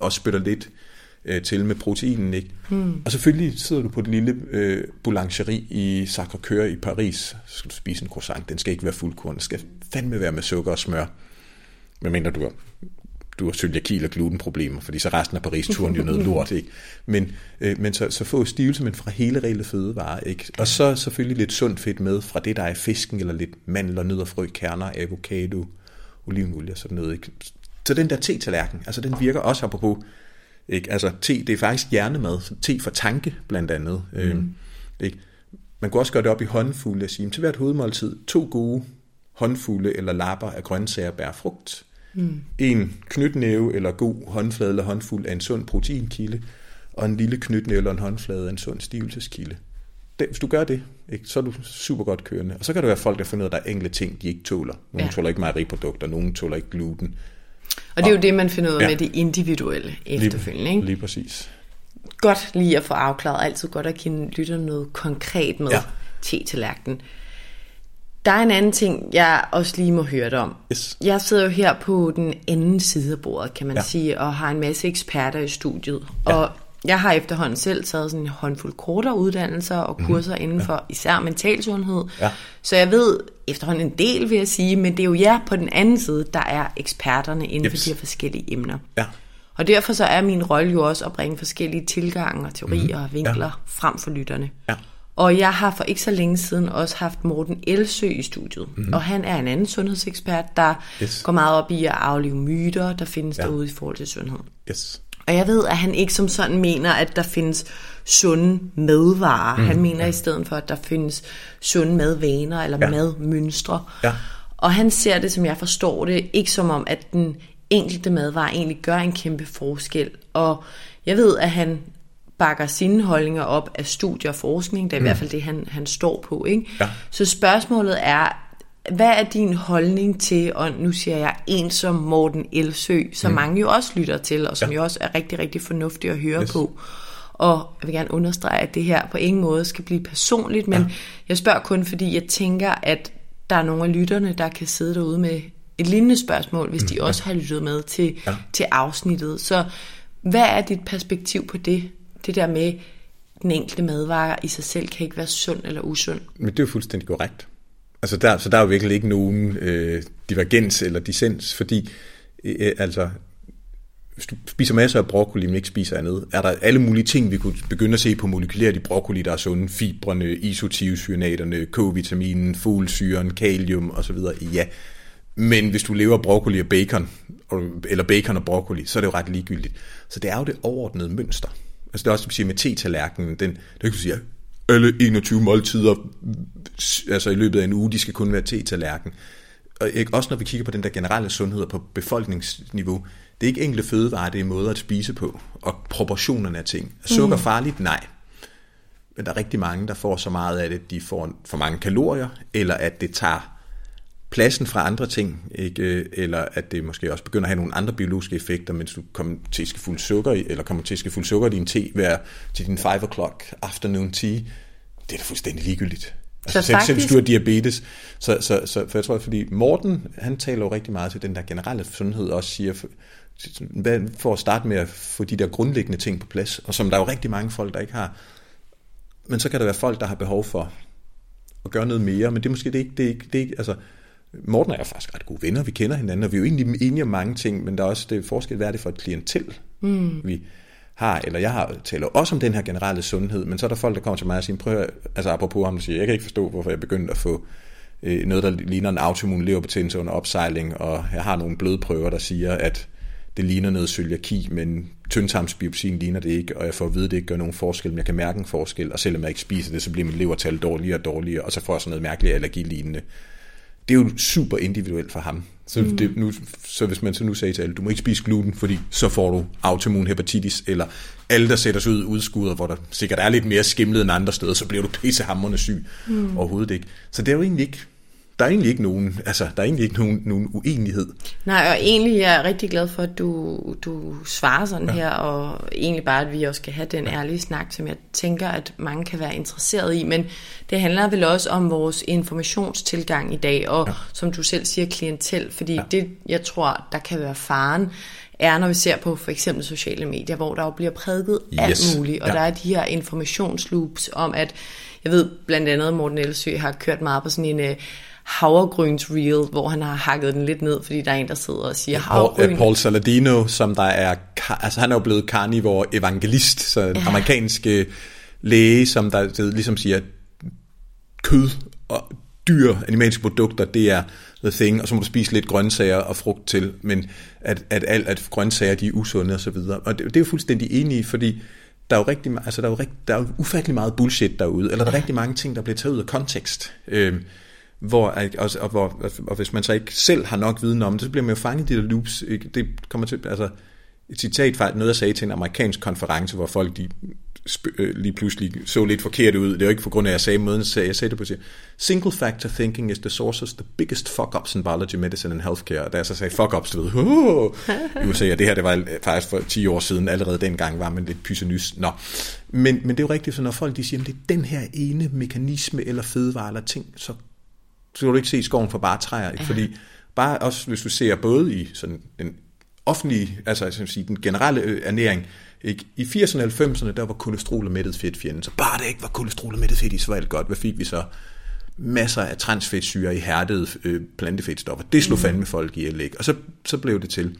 også spytter lidt øh, til med proteinen. Ikke? Hmm. Og selvfølgelig sidder du på det lille øh, boulangerie i Sacré-Cœur i Paris, så skal du spise en croissant. Den skal ikke være fuldkorn, den skal fandme være med sukker og smør. Men mener du har, du har cøliaki og glutenproblemer, fordi så resten af Paris-turen jo noget lort, ikke? Men, øh, men så, så få stivelse, men fra hele reelle fødevarer, ikke? Og så selvfølgelig lidt sundt fedt med fra det, der er fisken, eller lidt mandler, nødder, frø, kerner, avocado, olivenolie og sådan noget, ikke? Så den der te-tallerken, altså den virker også apropos ikke? Altså te, det er faktisk hjernemad. Te for tanke, blandt andet. Mm. Øhm, ikke? Man kunne også gøre det op i håndfulde og sige, til hvert hovedmåltid, to gode håndfulde eller lapper af grøntsager bær frugt. Mm. En knytnæve eller god håndflade eller håndfuld af en sund proteinkilde, og en lille knytnæve eller en håndflade af en sund stivelseskilde. Det, hvis du gør det, ikke, så er du super godt kørende. Og så kan der være folk, der finder ud af, at der er enkelte ting, de ikke tåler. Nogle ja. tåler ikke mejeriprodukter, nogle tåler ikke gluten. Og det er jo det, man finder ud af ja. med det individuelle efterfølgende. Lige, lige præcis. Godt lige at få afklaret. Altid godt at kende lytter noget konkret med ja. te-tallerkenen. Der er en anden ting, jeg også lige må høre dig om. Yes. Jeg sidder jo her på den anden side af bordet, kan man ja. sige, og har en masse eksperter i studiet. Ja. Og jeg har efterhånden selv taget sådan en håndfuld kortere uddannelser og mhm. kurser mm. inden for ja. især mental sundhed. Ja. Så jeg ved efterhånden en del, vil jeg sige, men det er jo jer på den anden side, der er eksperterne inden yes. for de her forskellige emner. Ja. Og derfor så er min rolle jo også at bringe forskellige tilgange og teorier mm. og vinkler ja. frem for lytterne. Ja. Og jeg har for ikke så længe siden også haft Morten Elsø i studiet. Mm-hmm. Og han er en anden sundhedsekspert, der yes. går meget op i at aflive myter, der findes ja. derude i forhold til sundhed. Yes. Og jeg ved, at han ikke som sådan mener, at der findes sunde madvarer. Mm, han mener ja. i stedet for, at der findes sunde madvaner eller ja. madmønstre. Ja. Og han ser det, som jeg forstår det, ikke som om, at den enkelte madvare egentlig gør en kæmpe forskel. Og jeg ved, at han bakker sine holdninger op af studier og forskning. Det er mm. i hvert fald det, han, han står på. Ikke? Ja. Så spørgsmålet er, hvad er din holdning til, og nu siger jeg en som Morten Elsø, som mm. mange jo også lytter til, og som ja. jo også er rigtig, rigtig fornuftig at høre yes. på. Og jeg vil gerne understrege, at det her på ingen måde skal blive personligt, men ja. jeg spørger kun, fordi jeg tænker, at der er nogle af lytterne, der kan sidde derude med et lignende spørgsmål, hvis mm. de også ja. har lyttet med til, ja. til afsnittet. Så hvad er dit perspektiv på det? Det der med, den enkelte madvare i sig selv kan ikke være sund eller usund. Men det er jo fuldstændig korrekt. Altså der, så der er jo virkelig ikke nogen øh, divergens eller dissens, fordi øh, øh, altså, hvis du spiser masser af broccoli, men ikke spiser andet, er der alle mulige ting, vi kunne begynde at se på molekylært i broccoli, der er sunde, fibrene, isotiocyanaterne, K-vitaminen, folsyren, kalium osv. Ja, men hvis du lever broccoli og bacon, eller bacon og broccoli, så er det jo ret ligegyldigt. Så det er jo det overordnede mønster. Altså det er også, som siger med te-tallerkenen, den, det kan du sige, alle 21 måltider altså i løbet af en uge, de skal kun være te-tallerken. Og ikke, også når vi kigger på den der generelle sundhed på befolkningsniveau, det er ikke enkelte fødevarer, det er måder at spise på, og proportionerne af ting. Er sukker mm. farligt? Nej. Men der er rigtig mange, der får så meget af det, at de får for mange kalorier, eller at det tager pladsen fra andre ting, ikke? eller at det måske også begynder at have nogle andre biologiske effekter, mens du kommer til at fuld sukker i, eller kommer til at fuld sukker i din te hver til din 5 o'clock afternoon tea. Det er da fuldstændig ligegyldigt. Altså så selv, faktisk... selv hvis du har diabetes. Så, så, så for jeg tror, fordi Morten, han taler jo rigtig meget til den der generelle sundhed, også siger, for at starte med at få de der grundlæggende ting på plads, og som der er jo rigtig mange folk, der ikke har. Men så kan der være folk, der har behov for at gøre noget mere, men det er måske det ikke, det er ikke, det er ikke altså, Morten og jeg er faktisk ret gode venner, vi kender hinanden, og vi er jo egentlig enige om mange ting, men der er også det forskel, hvad er det for et klientel, mm. vi har, eller jeg har, taler også om den her generelle sundhed, men så er der folk, der kommer til mig og siger, prøv altså apropos ham, der siger, jeg kan ikke forstå, hvorfor jeg begyndte at få øh, noget, der ligner en autoimmun leverbetændelse under opsejling, og jeg har nogle blodprøver, der siger, at det ligner noget cøliaki, men tyndtarmsbiopsien ligner det ikke, og jeg får at vide, at det ikke gør nogen forskel, men jeg kan mærke en forskel, og selvom jeg ikke spiser det, så bliver mit levertal dårligere og dårligere, og så får jeg sådan noget mærkeligt allergilignende det er jo super individuelt for ham. Så, mm. det, nu, så hvis man så nu sagde til alle, du må ikke spise gluten, fordi så får du autoimmun hepatitis, eller alle, der sætter sig ud udskuder, hvor der sikkert er lidt mere skimlet end andre steder, så bliver du pissehammerende syg. Mm. Overhovedet ikke. Så det er jo egentlig ikke der er egentlig ikke nogen, altså, der er egentlig ikke nogen, nogen uenighed. Nej, og egentlig er jeg rigtig glad for, at du, du svarer sådan ja. her, og egentlig bare, at vi også skal have den ærlige snak, som jeg tænker, at mange kan være interesseret i. Men det handler vel også om vores informationstilgang i dag, og ja. som du selv siger, klientel, fordi ja. det, jeg tror, der kan være faren, er, når vi ser på for eksempel sociale medier, hvor der jo bliver prædiket yes. alt muligt, og ja. der er de her informationsloops om, at jeg ved blandt andet, Morten Elsø har kørt meget på sådan en havregryns reel, hvor han har hakket den lidt ned, fordi der er en, der sidder og siger havregryn. Paul, Paul Saladino, som der er, altså han er jo blevet carnivore evangelist, så ja. amerikanske læge, som der ligesom siger, kød og dyr, animalske produkter, det er the thing, og så må du spise lidt grøntsager og frugt til, men at, at, alt, at grøntsager de er usunde og så videre. Og det, det er jo fuldstændig enig i, fordi der er jo rigtig, altså der er jo, rigt, der er jo ufattelig meget bullshit derude, eller der er rigtig mange ting, der bliver taget ud af kontekst. Øh, hvor, og, og, hvor, og hvis man så ikke selv har nok viden om det, så bliver man jo fanget i de der loops. Ikke? Det kommer til, altså, et citat fra noget, jeg sagde til en amerikansk konference, hvor folk de øh, lige pludselig så lidt forkert ud. Det er jo ikke på grund af, at jeg sagde måden, jeg sagde, jeg sagde det på sig. Single factor thinking is the source of the biggest fuck-ups in biology, medicine and healthcare. Og da jeg så sagde fuck-ups, du ved, uh, i USA, og det her, det var faktisk for 10 år siden, allerede dengang var man lidt pysenys. Nå. Men, men det er jo rigtigt, så når folk de siger, at det er den her ene mekanisme eller fødevare eller ting, så så kan du ikke se skoven for bare træer. Ikke? Ja. Fordi bare også, hvis du ser både i sådan den offentlige, altså jeg sige, den generelle øh, ernæring, ikke? I 80'erne og 90'erne, der var kolesterol og mættet fedt fjenden. Så bare det ikke var kolesterol og mættet fedt i, så var alt godt. Hvad fik vi så? Masser af transfedtsyre i hærdede øh, plantefedtstoffer. Det slog mm. fandme folk ihjel, ikke? Og så, så blev det til,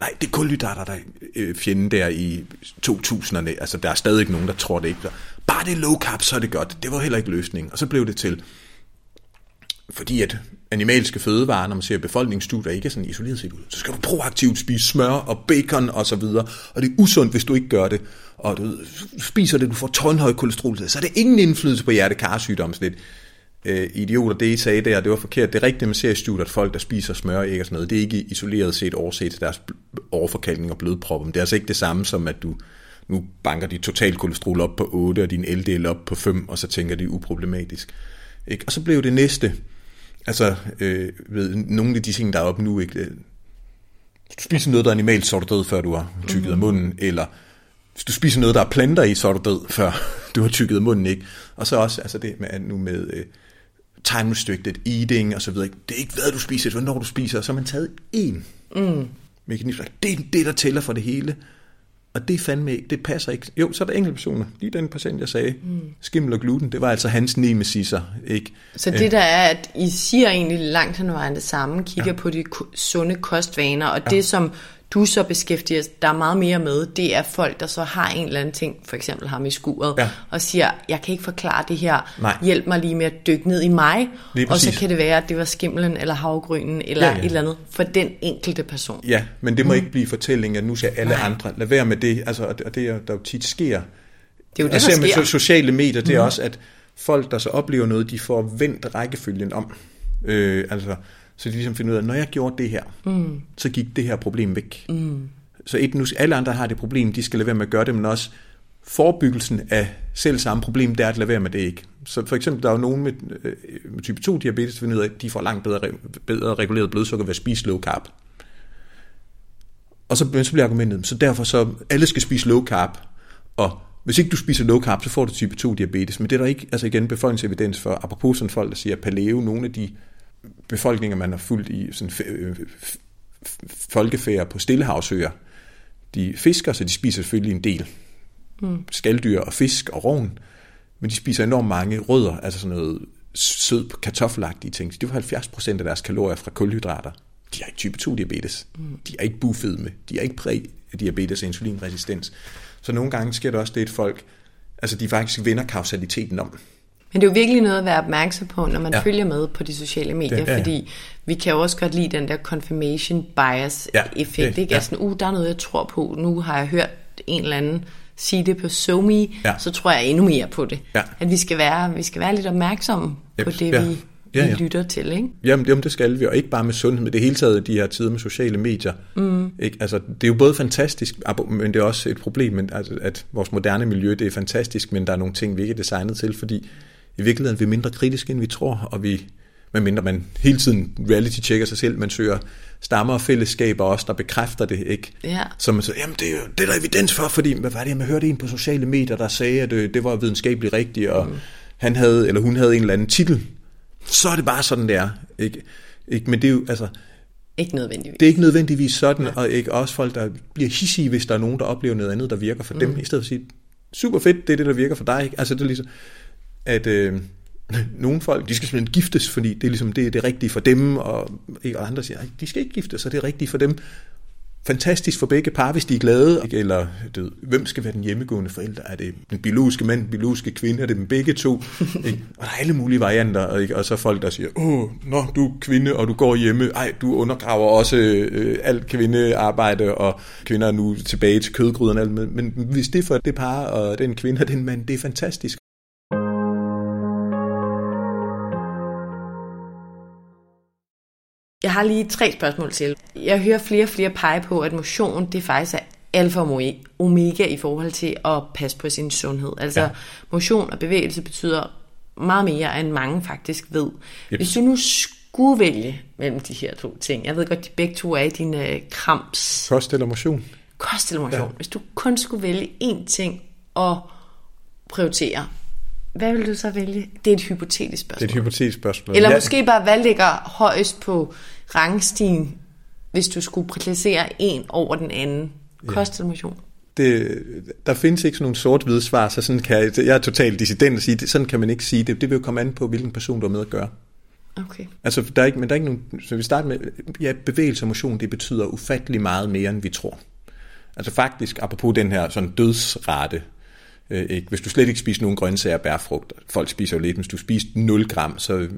nej, det er kulhydrater, der øh, fjenden der i 2000'erne. Altså, der er stadig nogen, der tror det ikke. Bare det er low carb, så er det godt. Det var heller ikke løsningen. Og så blev det til, fordi at animalske fødevarer, når man ser befolkningsstudier, ikke er sådan isoleret set ud, så skal du proaktivt spise smør og bacon og så videre, og det er usundt, hvis du ikke gør det, og du spiser det, du får tårnhøj kolesterol, så er det ingen indflydelse på hjertekarsygdom, sådan lidt øh, idioter, det I sagde der, det var forkert. Det er rigtigt, man ser i studiet, at folk, der spiser smør og sådan noget, det er ikke isoleret set overset til deres overforkalkning og blodpropper. det er altså ikke det samme som, at du nu banker dit total kolesterol op på 8, og din LDL op på 5, og så tænker de uproblematisk. Ikke? Og så blev det næste, Altså, øh, ved, nogle af de ting, der er oppe nu, ikke, øh, hvis du spiser noget, der er animalt, så er du død, før du har tykket mm-hmm. af munden, eller hvis du spiser noget, der er planter i, så er du død, før du har tykket af munden, ikke? Og så også altså det med, nu med øh, time restricted eating og så videre. Det er ikke, hvad du spiser, det er, hvornår du spiser. Så har man taget én mm. mekanisme. Det er det, der tæller for det hele. Og det fandme ikke, det passer ikke. Jo, så er der enkelte personer. Lige den patient, jeg sagde, mm. skimmel og gluten, det var altså hans nemesiser, ikke? Så det der er, at I siger egentlig langt hen vejen det samme, kigger ja. på de sunde kostvaner, og ja. det som du så beskæftiger dig meget mere med, det er folk, der så har en eller anden ting, for eksempel ham i skuret, ja. og siger, jeg kan ikke forklare det her, Nej. hjælp mig lige med at dykke ned i mig, og så kan det være, at det var skimlen eller havgrynen eller ja, ja. et eller andet, for den enkelte person. Ja, men det må mm. ikke blive fortælling, at nu skal alle Nej. andre, lad være med det, altså, og det der jo tit sker, det er jo det, der sker. med sociale medier, det er mm. også, at folk, der så oplever noget, de får vendt rækkefølgen om. Øh, altså, så de ligesom finder ud af, at når jeg gjorde det her, mm. så gik det her problem væk. Mm. Så et, nu alle andre har det problem, de skal lade være med at gøre det, men også forebyggelsen af selv samme problem, det er at lade være med det ikke. Så for eksempel, der er jo nogen med, øh, med type 2 diabetes, der finder ud af, at de får langt bedre, bedre reguleret blodsukker ved at spise low carb. Og så, så bliver argumentet, så derfor så alle skal spise low carb, og hvis ikke du spiser low carb, så får du type 2 diabetes. Men det er der ikke, altså igen, befolkningsevidens for, apropos sådan folk, der siger paleo, nogle af de befolkninger, man har fulgt i sådan øh, folkefærd på Stillehavsøer, de fisker, så de spiser selvfølgelig en del mm. skalddyr og fisk og rovn, men de spiser enormt mange rødder, altså sådan noget sød kartoffelagtige ting. Det var 70% af deres kalorier fra kulhydrater. De har ikke type 2 diabetes. Mm. De er ikke bufedme. De har ikke prædiabetes og insulinresistens. Så nogle gange sker det også det, at folk, altså de faktisk vender kausaliteten om. Men det er jo virkelig noget at være opmærksom på, når man ja. følger med på de sociale medier, det, ja, ja. fordi vi kan jo også godt lide den der confirmation bias ja, effekt, ikke? Ja. Altså, uh, der er noget, jeg tror på, nu har jeg hørt en eller anden sige det på SoMe, ja. så tror jeg endnu mere på det. Ja. At vi skal være, vi skal være lidt opmærksomme yep. på det, ja. vi, ja, ja. lytter til, ikke? Jamen, jamen, det skal vi, og ikke bare med sundhed, men det hele taget de her tider med sociale medier. Mm. Ikke? Altså, det er jo både fantastisk, men det er også et problem, men, altså, at vores moderne miljø, det er fantastisk, men der er nogle ting, vi ikke er designet til, fordi i virkeligheden vi er mindre kritiske, end vi tror, og vi, medmindre man hele tiden reality-checker sig selv, man søger stammer og fællesskaber også, der bekræfter det, ikke? Ja. Så man siger, jamen det er jo det er der evidens for, fordi hvad var det, man hørte en på sociale medier, der sagde, at det, det var videnskabeligt rigtigt, og mm. han havde, eller hun havde en eller anden titel. Så er det bare sådan, det er, ikke? ikke? Men det er jo, altså... Ikke nødvendigvis. Det er ikke nødvendigvis sådan, ja. og ikke også folk, der bliver hissige, hvis der er nogen, der oplever noget andet, der virker for mm. dem, i stedet for at sige, super fedt, det er det, der virker for dig, ikke? Altså det er ligesom, at øh, nogle folk, de skal simpelthen giftes, fordi det er ligesom det, det rigtige for dem, og, og andre siger, de skal ikke giftes, så det er rigtigt for dem. Fantastisk for begge par, hvis de er glade. Eller du hvem skal være den hjemmegående forælder? Er det den biologiske mand, den biologiske kvinde? Er det dem begge to? ikke? Og der er alle mulige varianter. Ikke? Og så folk, der siger, åh, nå, du er kvinde, og du går hjemme. Ej, du undergraver også øh, alt kvindearbejde, og kvinder er nu tilbage til kødgryderne. Men, men hvis det er for det par, og den kvinde og den mand, det er fantastisk. Jeg har lige tre spørgsmål til. Jeg hører flere og flere pege på, at motion det faktisk er alfa og omega i forhold til at passe på sin sundhed. Altså ja. motion og bevægelse betyder meget mere, end mange faktisk ved. Yep. Hvis du nu skulle vælge mellem de her to ting, jeg ved godt, de begge to er i dine øh, krams. Kost eller motion? Kost eller motion. Ja. Hvis du kun skulle vælge én ting og prioritere, hvad vil du så vælge? Det er et hypotetisk spørgsmål. Det er et hypotetisk spørgsmål. Eller ja. måske bare, hvad ligger højst på rangstigen, hvis du skulle placere en over den anden? Kost eller motion? Det, der findes ikke sådan nogle sort-hvide svar, så sådan kan jeg, jeg er totalt dissident at sige, det, sådan kan man ikke sige det. Det vil jo komme an på, hvilken person du er med at gøre. Okay. Altså, der er ikke, men der er ikke nogen, så vi starter med, ja, bevægelse og motion, det betyder ufattelig meget mere, end vi tror. Altså faktisk, apropos den her sådan dødsrate, Øh, ikke? Hvis du slet ikke spiser nogen grøntsager og bærfrugter, folk spiser jo lidt, hvis du spiser 0 gram, så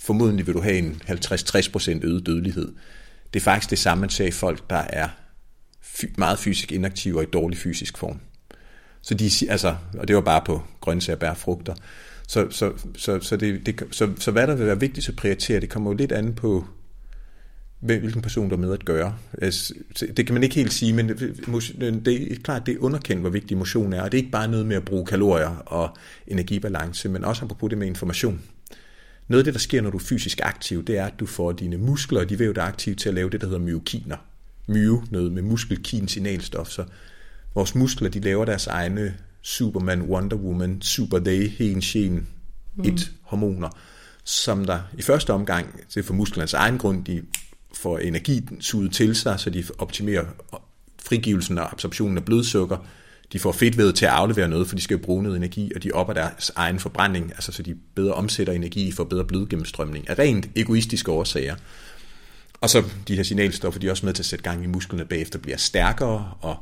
formodentlig vil du have en 50-60% øget dødelighed. Det er faktisk det samme, man ser i folk, der er meget fysisk inaktive og i dårlig fysisk form. Så, de, altså, og det var bare på grøntsager, bær, frugter. Så, så, så, så, det, det, så, så hvad der vil være vigtigt at prioritere, det kommer jo lidt an på, hvilken person der er med at gøre. Altså, det kan man ikke helt sige, men det er klart, det er underkendt, hvor vigtig motion er, og det er ikke bare noget med at bruge kalorier og energibalance, men også apropos det med information. Noget af det, der sker, når du er fysisk aktiv, det er, at du får dine muskler og de væv, der er aktive til at lave det, der hedder myokiner. Myo, noget med muskelkin signalstof, så vores muskler, de laver deres egne Superman, Wonder Woman, Super Day, Hen, Shen, et hormoner, som der i første omgang, det er for musklernes egen grund, de får energi suget til sig, så de optimerer frigivelsen og absorptionen af blodsukker. De får fedtvævet til at aflevere noget, for de skal jo bruge noget energi, og de opper deres egen forbrænding, altså så de bedre omsætter energi for bedre blodgennemstrømning, af rent egoistiske årsager. Og så de her signalstoffer, de er også med til at sætte gang i musklerne bagefter, bliver stærkere og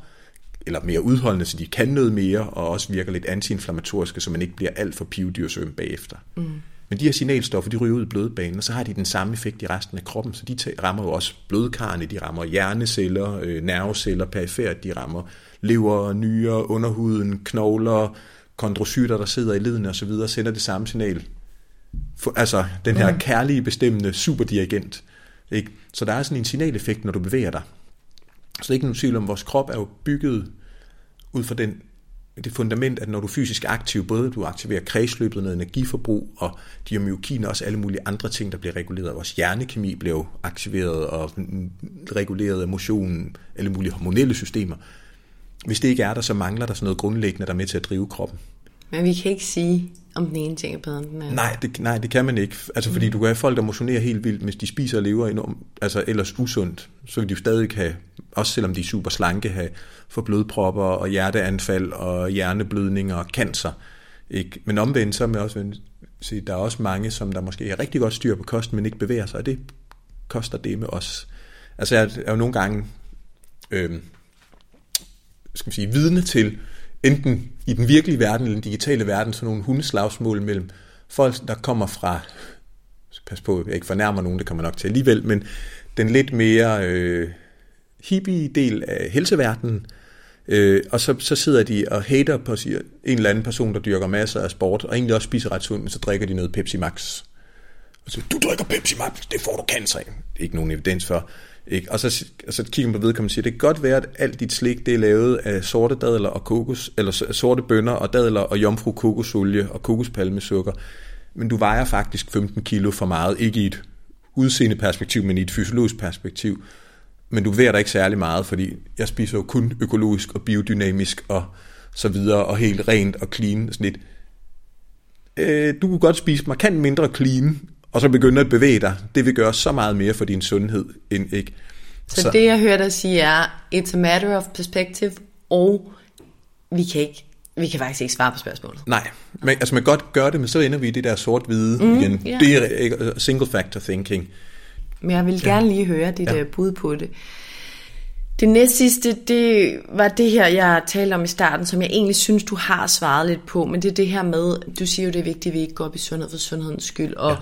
eller mere udholdende, så de kan noget mere, og også virker lidt antiinflammatoriske, så man ikke bliver alt for pivdyrsøm bagefter. Mm. Men de her signalstoffer, de ryger ud i blodbanen, og så har de den samme effekt i resten af kroppen, så de rammer jo også blodkarne, de rammer hjerneceller, øh, nerveceller, perifert, de rammer lever, nyrer, underhuden, knogler, kondrocyter, der sidder i ledene osv., sender det samme signal. For, altså den her mm. kærlige, bestemmende superdirigent. Ikke? Så der er sådan en signaleffekt, når du bevæger dig. Så det er ikke nogen tvivl om, vores krop er jo bygget ud fra den, det fundament, at når du er fysisk aktiv, både du aktiverer kredsløbet, noget energiforbrug, og de myokiner, også alle mulige andre ting, der bliver reguleret. Vores hjernekemi bliver jo aktiveret og reguleret af motionen, alle mulige hormonelle systemer. Hvis det ikke er der, så mangler der sådan noget grundlæggende, der er med til at drive kroppen. Men vi kan ikke sige, om den ene ting er bedre end den anden. Nej, det, nej, det kan man ikke. Altså, fordi mm. du kan have folk, der motionerer helt vildt, hvis de spiser og lever enormt, altså ellers usundt, så vil de jo stadig have, også selvom de er super slanke, have for blodpropper og hjerteanfald og hjerneblødninger og cancer. Ikke? Men omvendt, så er man også se, der er også mange, som der måske er rigtig godt styr på kosten, men ikke bevæger sig, og det koster det med os. Altså, jeg er jo nogle gange øh, skal man sige, vidne til, enten i den virkelige verden eller den digitale verden, sådan nogle hundeslagsmål mellem folk, der kommer fra, pas på, jeg ikke fornærmer nogen, det kommer nok til alligevel, men den lidt mere øh, hippie del af helseverdenen, øh, og så, så sidder de og hater på siger, en eller anden person, der dyrker masser af sport, og egentlig også spiser ret sundt, men så drikker de noget Pepsi Max. Og så, du drikker Pepsi Max, det får du cancer af. Ikke nogen evidens for. Ikke? Og, så, og så kigger man på vedkommende og siger, det kan godt være, at alt dit slik det er lavet af sorte dadler og kokos, eller sorte bønner og dadler og jomfru kokosolie og kokospalmesukker, men du vejer faktisk 15 kilo for meget, ikke i et udseende perspektiv, men i et fysiologisk perspektiv. Men du bevæger dig ikke særlig meget, fordi jeg spiser jo kun økologisk og biodynamisk og så videre, og helt rent og clean. Sådan lidt. Øh, du kunne godt spise markant mindre clean, og så begynde at bevæge dig, det vil gøre så meget mere for din sundhed end ikke. Så, så det jeg hører dig sige er, it's a matter of perspective, og vi kan ikke vi kan faktisk ikke svare på spørgsmålet. Nej, men, altså man kan godt gøre det, men så ender vi i det der sort-hvide mm, igen. Yeah. Det er single factor thinking. Men jeg vil gerne lige høre dit ja. bud på det. Det næste sidste, det var det her, jeg talte om i starten, som jeg egentlig synes, du har svaret lidt på, men det er det her med, du siger jo, det er vigtigt, at vi ikke går op i sundhed for sundhedens skyld, og ja.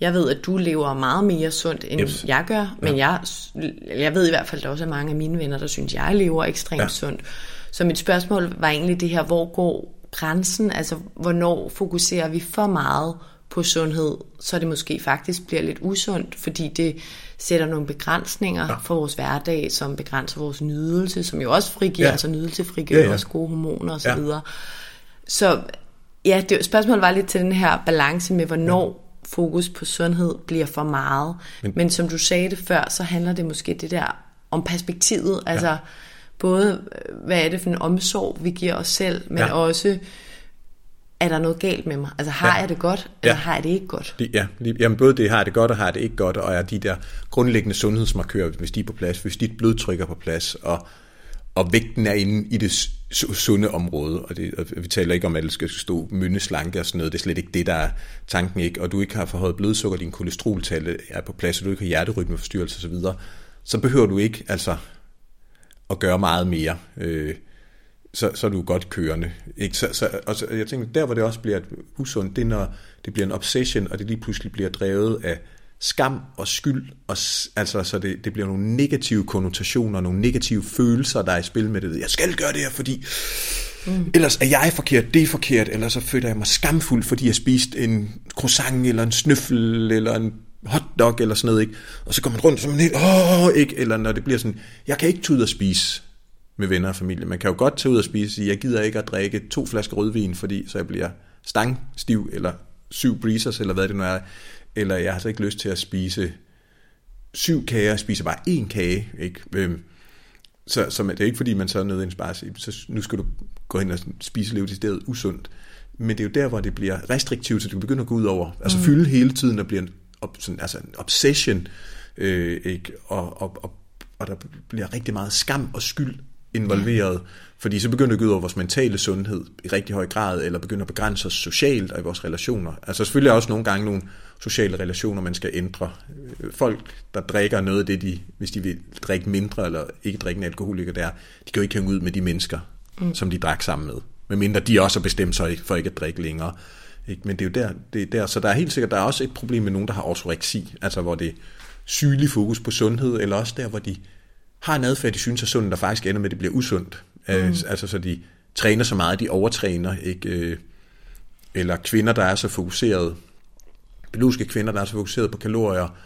jeg ved, at du lever meget mere sundt, end yes. jeg gør, men ja. jeg, jeg ved i hvert fald, at der også er mange af mine venner, der synes, jeg lever ekstremt ja. sundt. Så mit spørgsmål var egentlig det her, hvor går grænsen, altså hvornår fokuserer vi for meget på sundhed, så det måske faktisk bliver lidt usundt, fordi det sætter nogle begrænsninger ja. for vores hverdag, som begrænser vores nydelse, som jo også frigiver, ja. altså nydelse frigiver ja, ja. også gode hormoner osv. Ja. Så, så ja, det, spørgsmålet var lidt til den her balance med, hvornår ja. fokus på sundhed bliver for meget. Men, Men som du sagde det før, så handler det måske det der om perspektivet, altså ja. både, hvad er det for en omsorg, vi giver os selv, men ja. også er der noget galt med mig? Altså har ja. jeg det godt, eller ja. har jeg det ikke godt? Ja, jamen både det har jeg det godt, og har jeg det ikke godt, og er de der grundlæggende sundhedsmarkører, hvis de er på plads, hvis dit blodtryk er på plads, og, og vægten er inde i det sunde område, og, det, og vi taler ikke om, at det skal stå myndeslanke og sådan noget, det er slet ikke det, der er tanken ikke, og du ikke har forhøjet blodsukker, din kolesteroltal er på plads, og du ikke har hjerterytmeforstyrrelse osv., så behøver du ikke altså at gøre meget mere. Øh, så, så er du godt kørende. Ikke? Så, så, og så, jeg tænker, der hvor det også bliver usundt, det er når det bliver en obsession, og det lige pludselig bliver drevet af skam og skyld, og, altså så det, det bliver nogle negative konnotationer, nogle negative følelser, der er i spil med det. Jeg skal gøre det her, fordi mm. ellers er jeg forkert, det er forkert, eller så føler jeg mig skamfuld, fordi jeg spist en croissant, eller en snøffel, eller en hotdog, eller sådan noget, ikke? Og så går man rundt som en helt, åh, ikke? Eller når det bliver sådan, jeg kan ikke tude at spise med venner og familie. Man kan jo godt tage ud og spise og sige, jeg gider ikke at drikke to flasker rødvin, fordi så jeg bliver stangstiv, eller syv breezers, eller hvad det nu er. Eller jeg har så ikke lyst til at spise syv kager, jeg spiser bare én kage. Ikke? Øhm, så, så det er ikke fordi, man så er nødvendigvis bare siger, så nu skal du gå ind og spise leve til stedet usundt. Men det er jo der, hvor det bliver restriktivt, så det begynder at gå ud over. Altså mm. fylde hele tiden og bliver en, op, sådan, altså en obsession, øh, ikke? Og, og, og, og der bliver rigtig meget skam og skyld involveret, ja. fordi så begynder det at gå ud over vores mentale sundhed i rigtig høj grad, eller begynder at begrænse os socialt og i vores relationer. Altså selvfølgelig er også nogle gange nogle sociale relationer, man skal ændre. Folk, der drikker noget af det, de, hvis de vil drikke mindre eller ikke drikke en alkoholiker der, de kan jo ikke hænge ud med de mennesker, mm. som de drak sammen med. Medmindre de også har bestemt sig for ikke at drikke længere. Ikke? Men det er jo der, det er der, så der er helt sikkert, der er også et problem med nogen, der har ortoreksi, altså hvor det er sygelig fokus på sundhed, eller også der, hvor de har en adfærd, de synes er sund, der faktisk ender med, at det bliver usundt. Mm. Altså så de træner så meget, de overtræner, ikke? Øh, eller kvinder, der er så fokuseret, biologiske kvinder, der er så fokuseret på kalorier,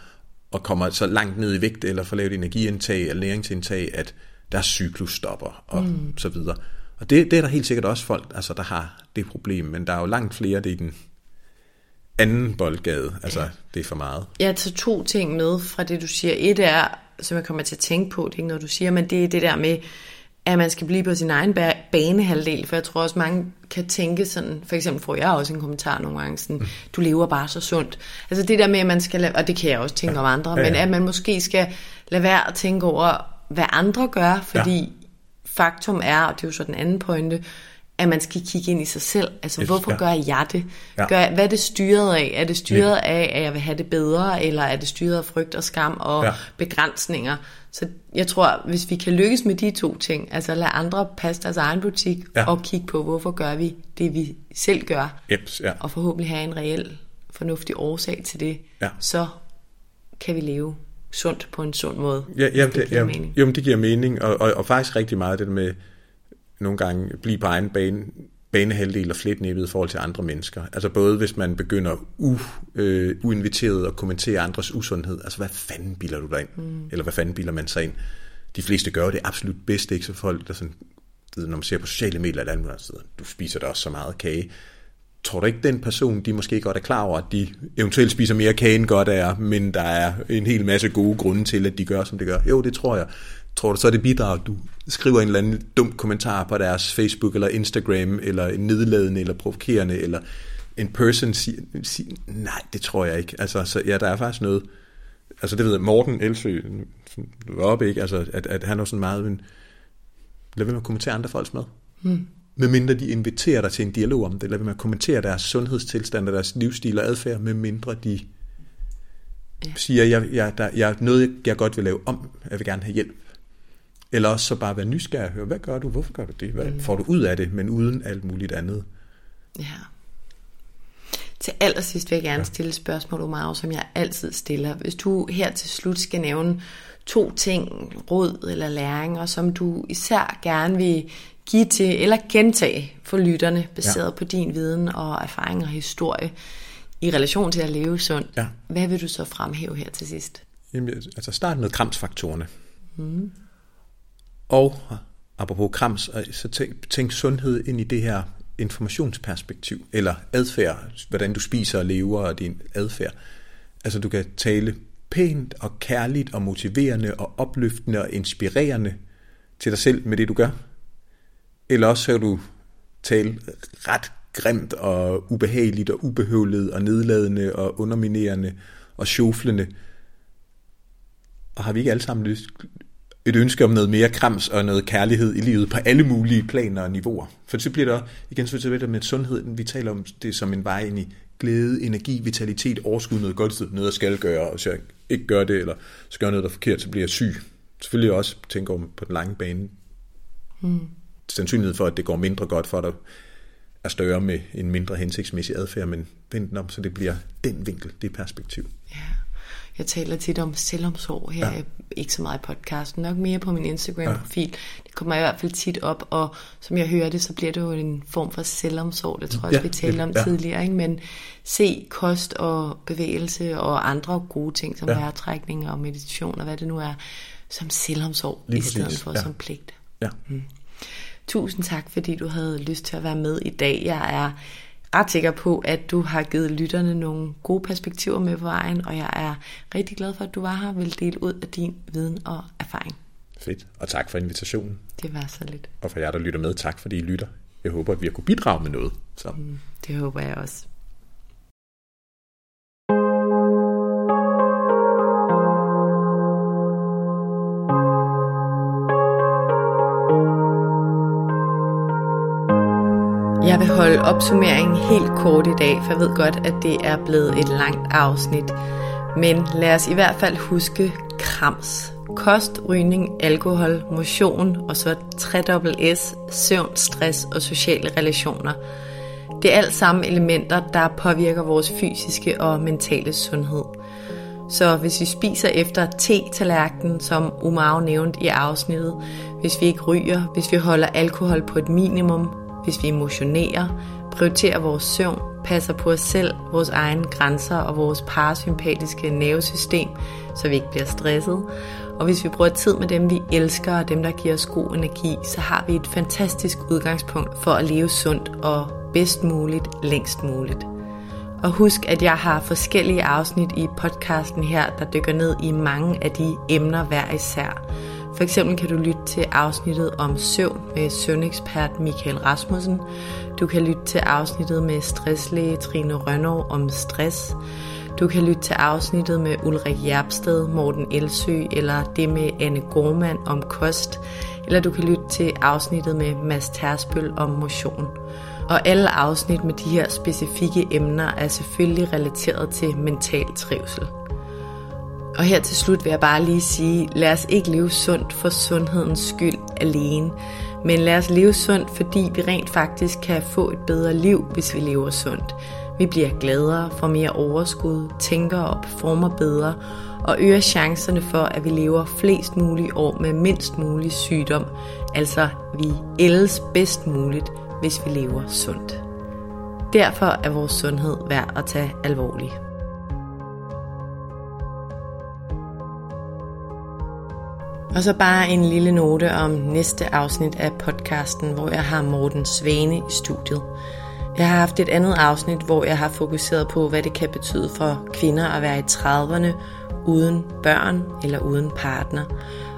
og kommer så langt ned i vægt, eller får lavet energiindtag eller næringsindtag, at deres cyklus stopper, og mm. så videre. Og det, det er der helt sikkert også folk, altså, der har det problem, men der er jo langt flere, det er den anden boldgade, altså det er for meget. Jeg tager to ting med fra det, du siger. Et er, som jeg kommer til at tænke på, det er ikke noget, du siger, men det er det der med, at man skal blive på sin egen banehalvdel, for jeg tror også, mange kan tænke sådan, for eksempel får jeg også en kommentar nogle gange, sådan, mm. du lever bare så sundt. Altså det der med, at man skal lade, og det kan jeg også tænke ja. om andre, ja, ja. men at man måske skal lade være at tænke over, hvad andre gør, fordi ja. faktum er, og det er jo så den anden pointe, at man skal kigge ind i sig selv. Altså, yes, hvorfor ja. gør jeg det? Ja. Gør, hvad er det styret af? Er det styret ja. af, at jeg vil have det bedre, eller er det styret af frygt og skam og ja. begrænsninger? Så jeg tror, hvis vi kan lykkes med de to ting, altså lade andre passe deres egen butik, ja. og kigge på, hvorfor gør vi det, vi selv gør, Eps, ja. og forhåbentlig have en reel, fornuftig årsag til det, ja. så kan vi leve sundt på en sund måde. Ja, jamen, det, det giver mening. Jamen, det giver mening, og, og, og faktisk rigtig meget det med nogle gange blive på egen bane, banehalvdel og fletnippet i forhold til andre mennesker. Altså både hvis man begynder u, øh, uinviteret at kommentere andres usundhed. Altså hvad fanden biler du dig ind? Mm. Eller hvad fanden biler man sig ind? De fleste gør det absolut bedst, ikke? Så folk, der sådan, når man ser på sociale medier eller andet, du spiser da også så meget kage. Tror du ikke, den person, de måske godt er klar over, at de eventuelt spiser mere kage end godt er, men der er en hel masse gode grunde til, at de gør, som de gør? Jo, det tror jeg. Tror du så, det bidrager, at du skriver en eller anden dum kommentar på deres Facebook eller Instagram, eller en nedladende eller provokerende, eller en person siger, siger nej, det tror jeg ikke. Altså, så ja, der er faktisk noget, altså det ved jeg, Morten Elsø var oppe, ikke? Altså, at, at han er sådan meget, men lad være med at kommentere andre folks mad. Hmm. Medmindre de inviterer dig til en dialog om det, lad være med at kommentere deres sundhedstilstand og deres livsstil og adfærd, medmindre de ja. siger, jeg, jeg, der, jeg, noget, jeg godt vil lave om, jeg vil gerne have hjælp. Eller også så bare være nysgerrig og høre, hvad gør du, hvorfor gør du det, hvad mm. får du ud af det, men uden alt muligt andet. Ja. Til allersidst vil jeg gerne ja. stille et spørgsmål, Omar, som jeg altid stiller. Hvis du her til slut skal nævne to ting, råd eller læringer, som du især gerne vil give til eller gentage for lytterne, baseret ja. på din viden og erfaring og historie i relation til at leve sundt. Ja. Hvad vil du så fremhæve her til sidst? Jamen, altså start med kramsfaktorerne. Mm. Og apropos krams, øh, så tænk, tænk sundhed ind i det her informationsperspektiv, eller adfærd, hvordan du spiser og lever og din adfærd. Altså du kan tale pænt og kærligt og motiverende og opløftende og inspirerende til dig selv med det du gør. Eller også kan du tale ret grimt og ubehageligt og ubehøvlet og nedladende og underminerende og sjoflende. Og har vi ikke alle sammen lyst, et ønske om noget mere krams og noget kærlighed i livet på alle mulige planer og niveauer. For så bliver der igen så det med sundhed, vi taler om det som en vej ind i glæde, energi, vitalitet, overskud, noget godt, noget jeg skal gøre, og hvis jeg ikke gør det, eller skal gøre noget, der er forkert, så bliver jeg syg. Selvfølgelig også tænke om på den lange bane. Hmm. Sandsynlighed for, at det går mindre godt for dig, er større med en mindre hensigtsmæssig adfærd, men vent om, så det bliver den vinkel, det perspektiv. Ja. Jeg taler tit om selvomsorg her, ja. ikke så meget i podcasten, nok mere på min Instagram-profil. Ja. Det kommer i hvert fald tit op, og som jeg hører det, så bliver det jo en form for selvomsorg. Det tror jeg også, ja. vi talte om ja. tidligere. Ikke? Men se kost og bevægelse og andre gode ting, som ja. vejrtrækning og meditation og hvad det nu er, som selvomsorg, Lige i stedet for ja. som pligt. Ja. Mm. Tusind tak, fordi du havde lyst til at være med i dag. Jeg er ret sikker på, at du har givet lytterne nogle gode perspektiver med på vejen, og jeg er rigtig glad for, at du var her og vil dele ud af din viden og erfaring. Fedt, og tak for invitationen. Det var så lidt. Og for jer, der lytter med, tak fordi I lytter. Jeg håber, at vi har kunne bidrage med noget. Så. Mm, det håber jeg også. Vil holde opsummeringen helt kort i dag, for jeg ved godt, at det er blevet et langt afsnit. Men lad os i hvert fald huske krams. Kost, rygning, alkohol, motion og så 3 S, søvn, stress og sociale relationer. Det er alt sammen elementer, der påvirker vores fysiske og mentale sundhed. Så hvis vi spiser efter te-tallerkenen, som Umar nævnte i afsnittet, hvis vi ikke ryger, hvis vi holder alkohol på et minimum, hvis vi emotionerer, prioriterer vores søvn, passer på os selv, vores egne grænser og vores parasympatiske nervesystem, så vi ikke bliver stresset. Og hvis vi bruger tid med dem, vi elsker og dem, der giver os god energi, så har vi et fantastisk udgangspunkt for at leve sundt og bedst muligt, længst muligt. Og husk, at jeg har forskellige afsnit i podcasten her, der dykker ned i mange af de emner hver især. For eksempel kan du lytte til afsnittet om søvn med søvnekspert Michael Rasmussen. Du kan lytte til afsnittet med stresslæge Trine Rønnow om stress. Du kan lytte til afsnittet med Ulrik Jerpsted, Morten Elsø eller det med Anne Gormand om kost. Eller du kan lytte til afsnittet med Mads Tersbøl om motion. Og alle afsnit med de her specifikke emner er selvfølgelig relateret til mental trivsel. Og her til slut vil jeg bare lige sige, lad os ikke leve sundt for sundhedens skyld alene, men lad os leve sundt, fordi vi rent faktisk kan få et bedre liv, hvis vi lever sundt. Vi bliver gladere, får mere overskud, tænker og performer bedre, og øger chancerne for, at vi lever flest mulige år med mindst mulig sygdom, altså vi ældes bedst muligt, hvis vi lever sundt. Derfor er vores sundhed værd at tage alvorligt. Og så bare en lille note om næste afsnit af podcasten, hvor jeg har Morten Svane i studiet. Jeg har haft et andet afsnit, hvor jeg har fokuseret på, hvad det kan betyde for kvinder at være i 30'erne uden børn eller uden partner.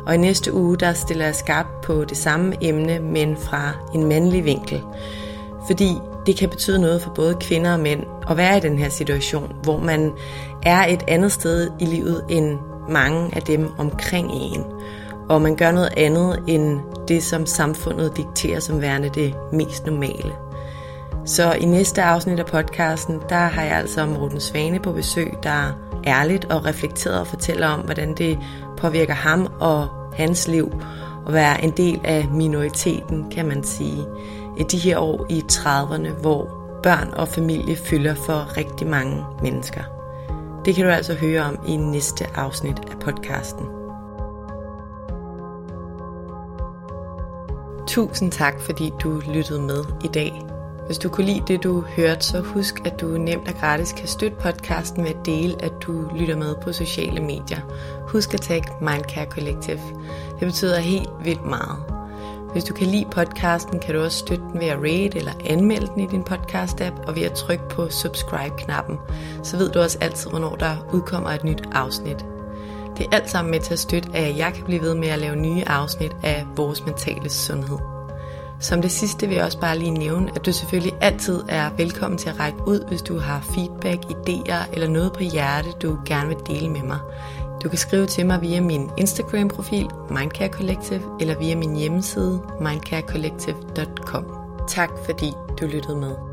Og i næste uge, der stiller jeg skarp på det samme emne, men fra en mandlig vinkel. Fordi det kan betyde noget for både kvinder og mænd at være i den her situation, hvor man er et andet sted i livet end mange af dem omkring en og man gør noget andet end det, som samfundet dikterer som værende det mest normale. Så i næste afsnit af podcasten, der har jeg altså Morten Svane på besøg, der ærligt og reflekteret fortæller om, hvordan det påvirker ham og hans liv at være en del af minoriteten, kan man sige, i de her år i 30'erne, hvor børn og familie fylder for rigtig mange mennesker. Det kan du altså høre om i næste afsnit af podcasten. Tusind tak, fordi du lyttede med i dag. Hvis du kunne lide det, du hørte, så husk, at du nemt og gratis kan støtte podcasten ved at dele, at du lytter med på sociale medier. Husk at tagge Mindcare Collective. Det betyder helt vildt meget. Hvis du kan lide podcasten, kan du også støtte den ved at rate eller anmelde den i din podcast-app, og ved at trykke på subscribe-knappen. Så ved du også altid, hvornår der udkommer et nyt afsnit. Det er alt sammen med til at støtte, at jeg kan blive ved med at lave nye afsnit af vores mentale sundhed. Som det sidste vil jeg også bare lige nævne, at du selvfølgelig altid er velkommen til at række ud, hvis du har feedback, idéer eller noget på hjerte, du gerne vil dele med mig. Du kan skrive til mig via min Instagram-profil, Mindcare Collective, eller via min hjemmeside, mindcarecollective.com. Tak fordi du lyttede med.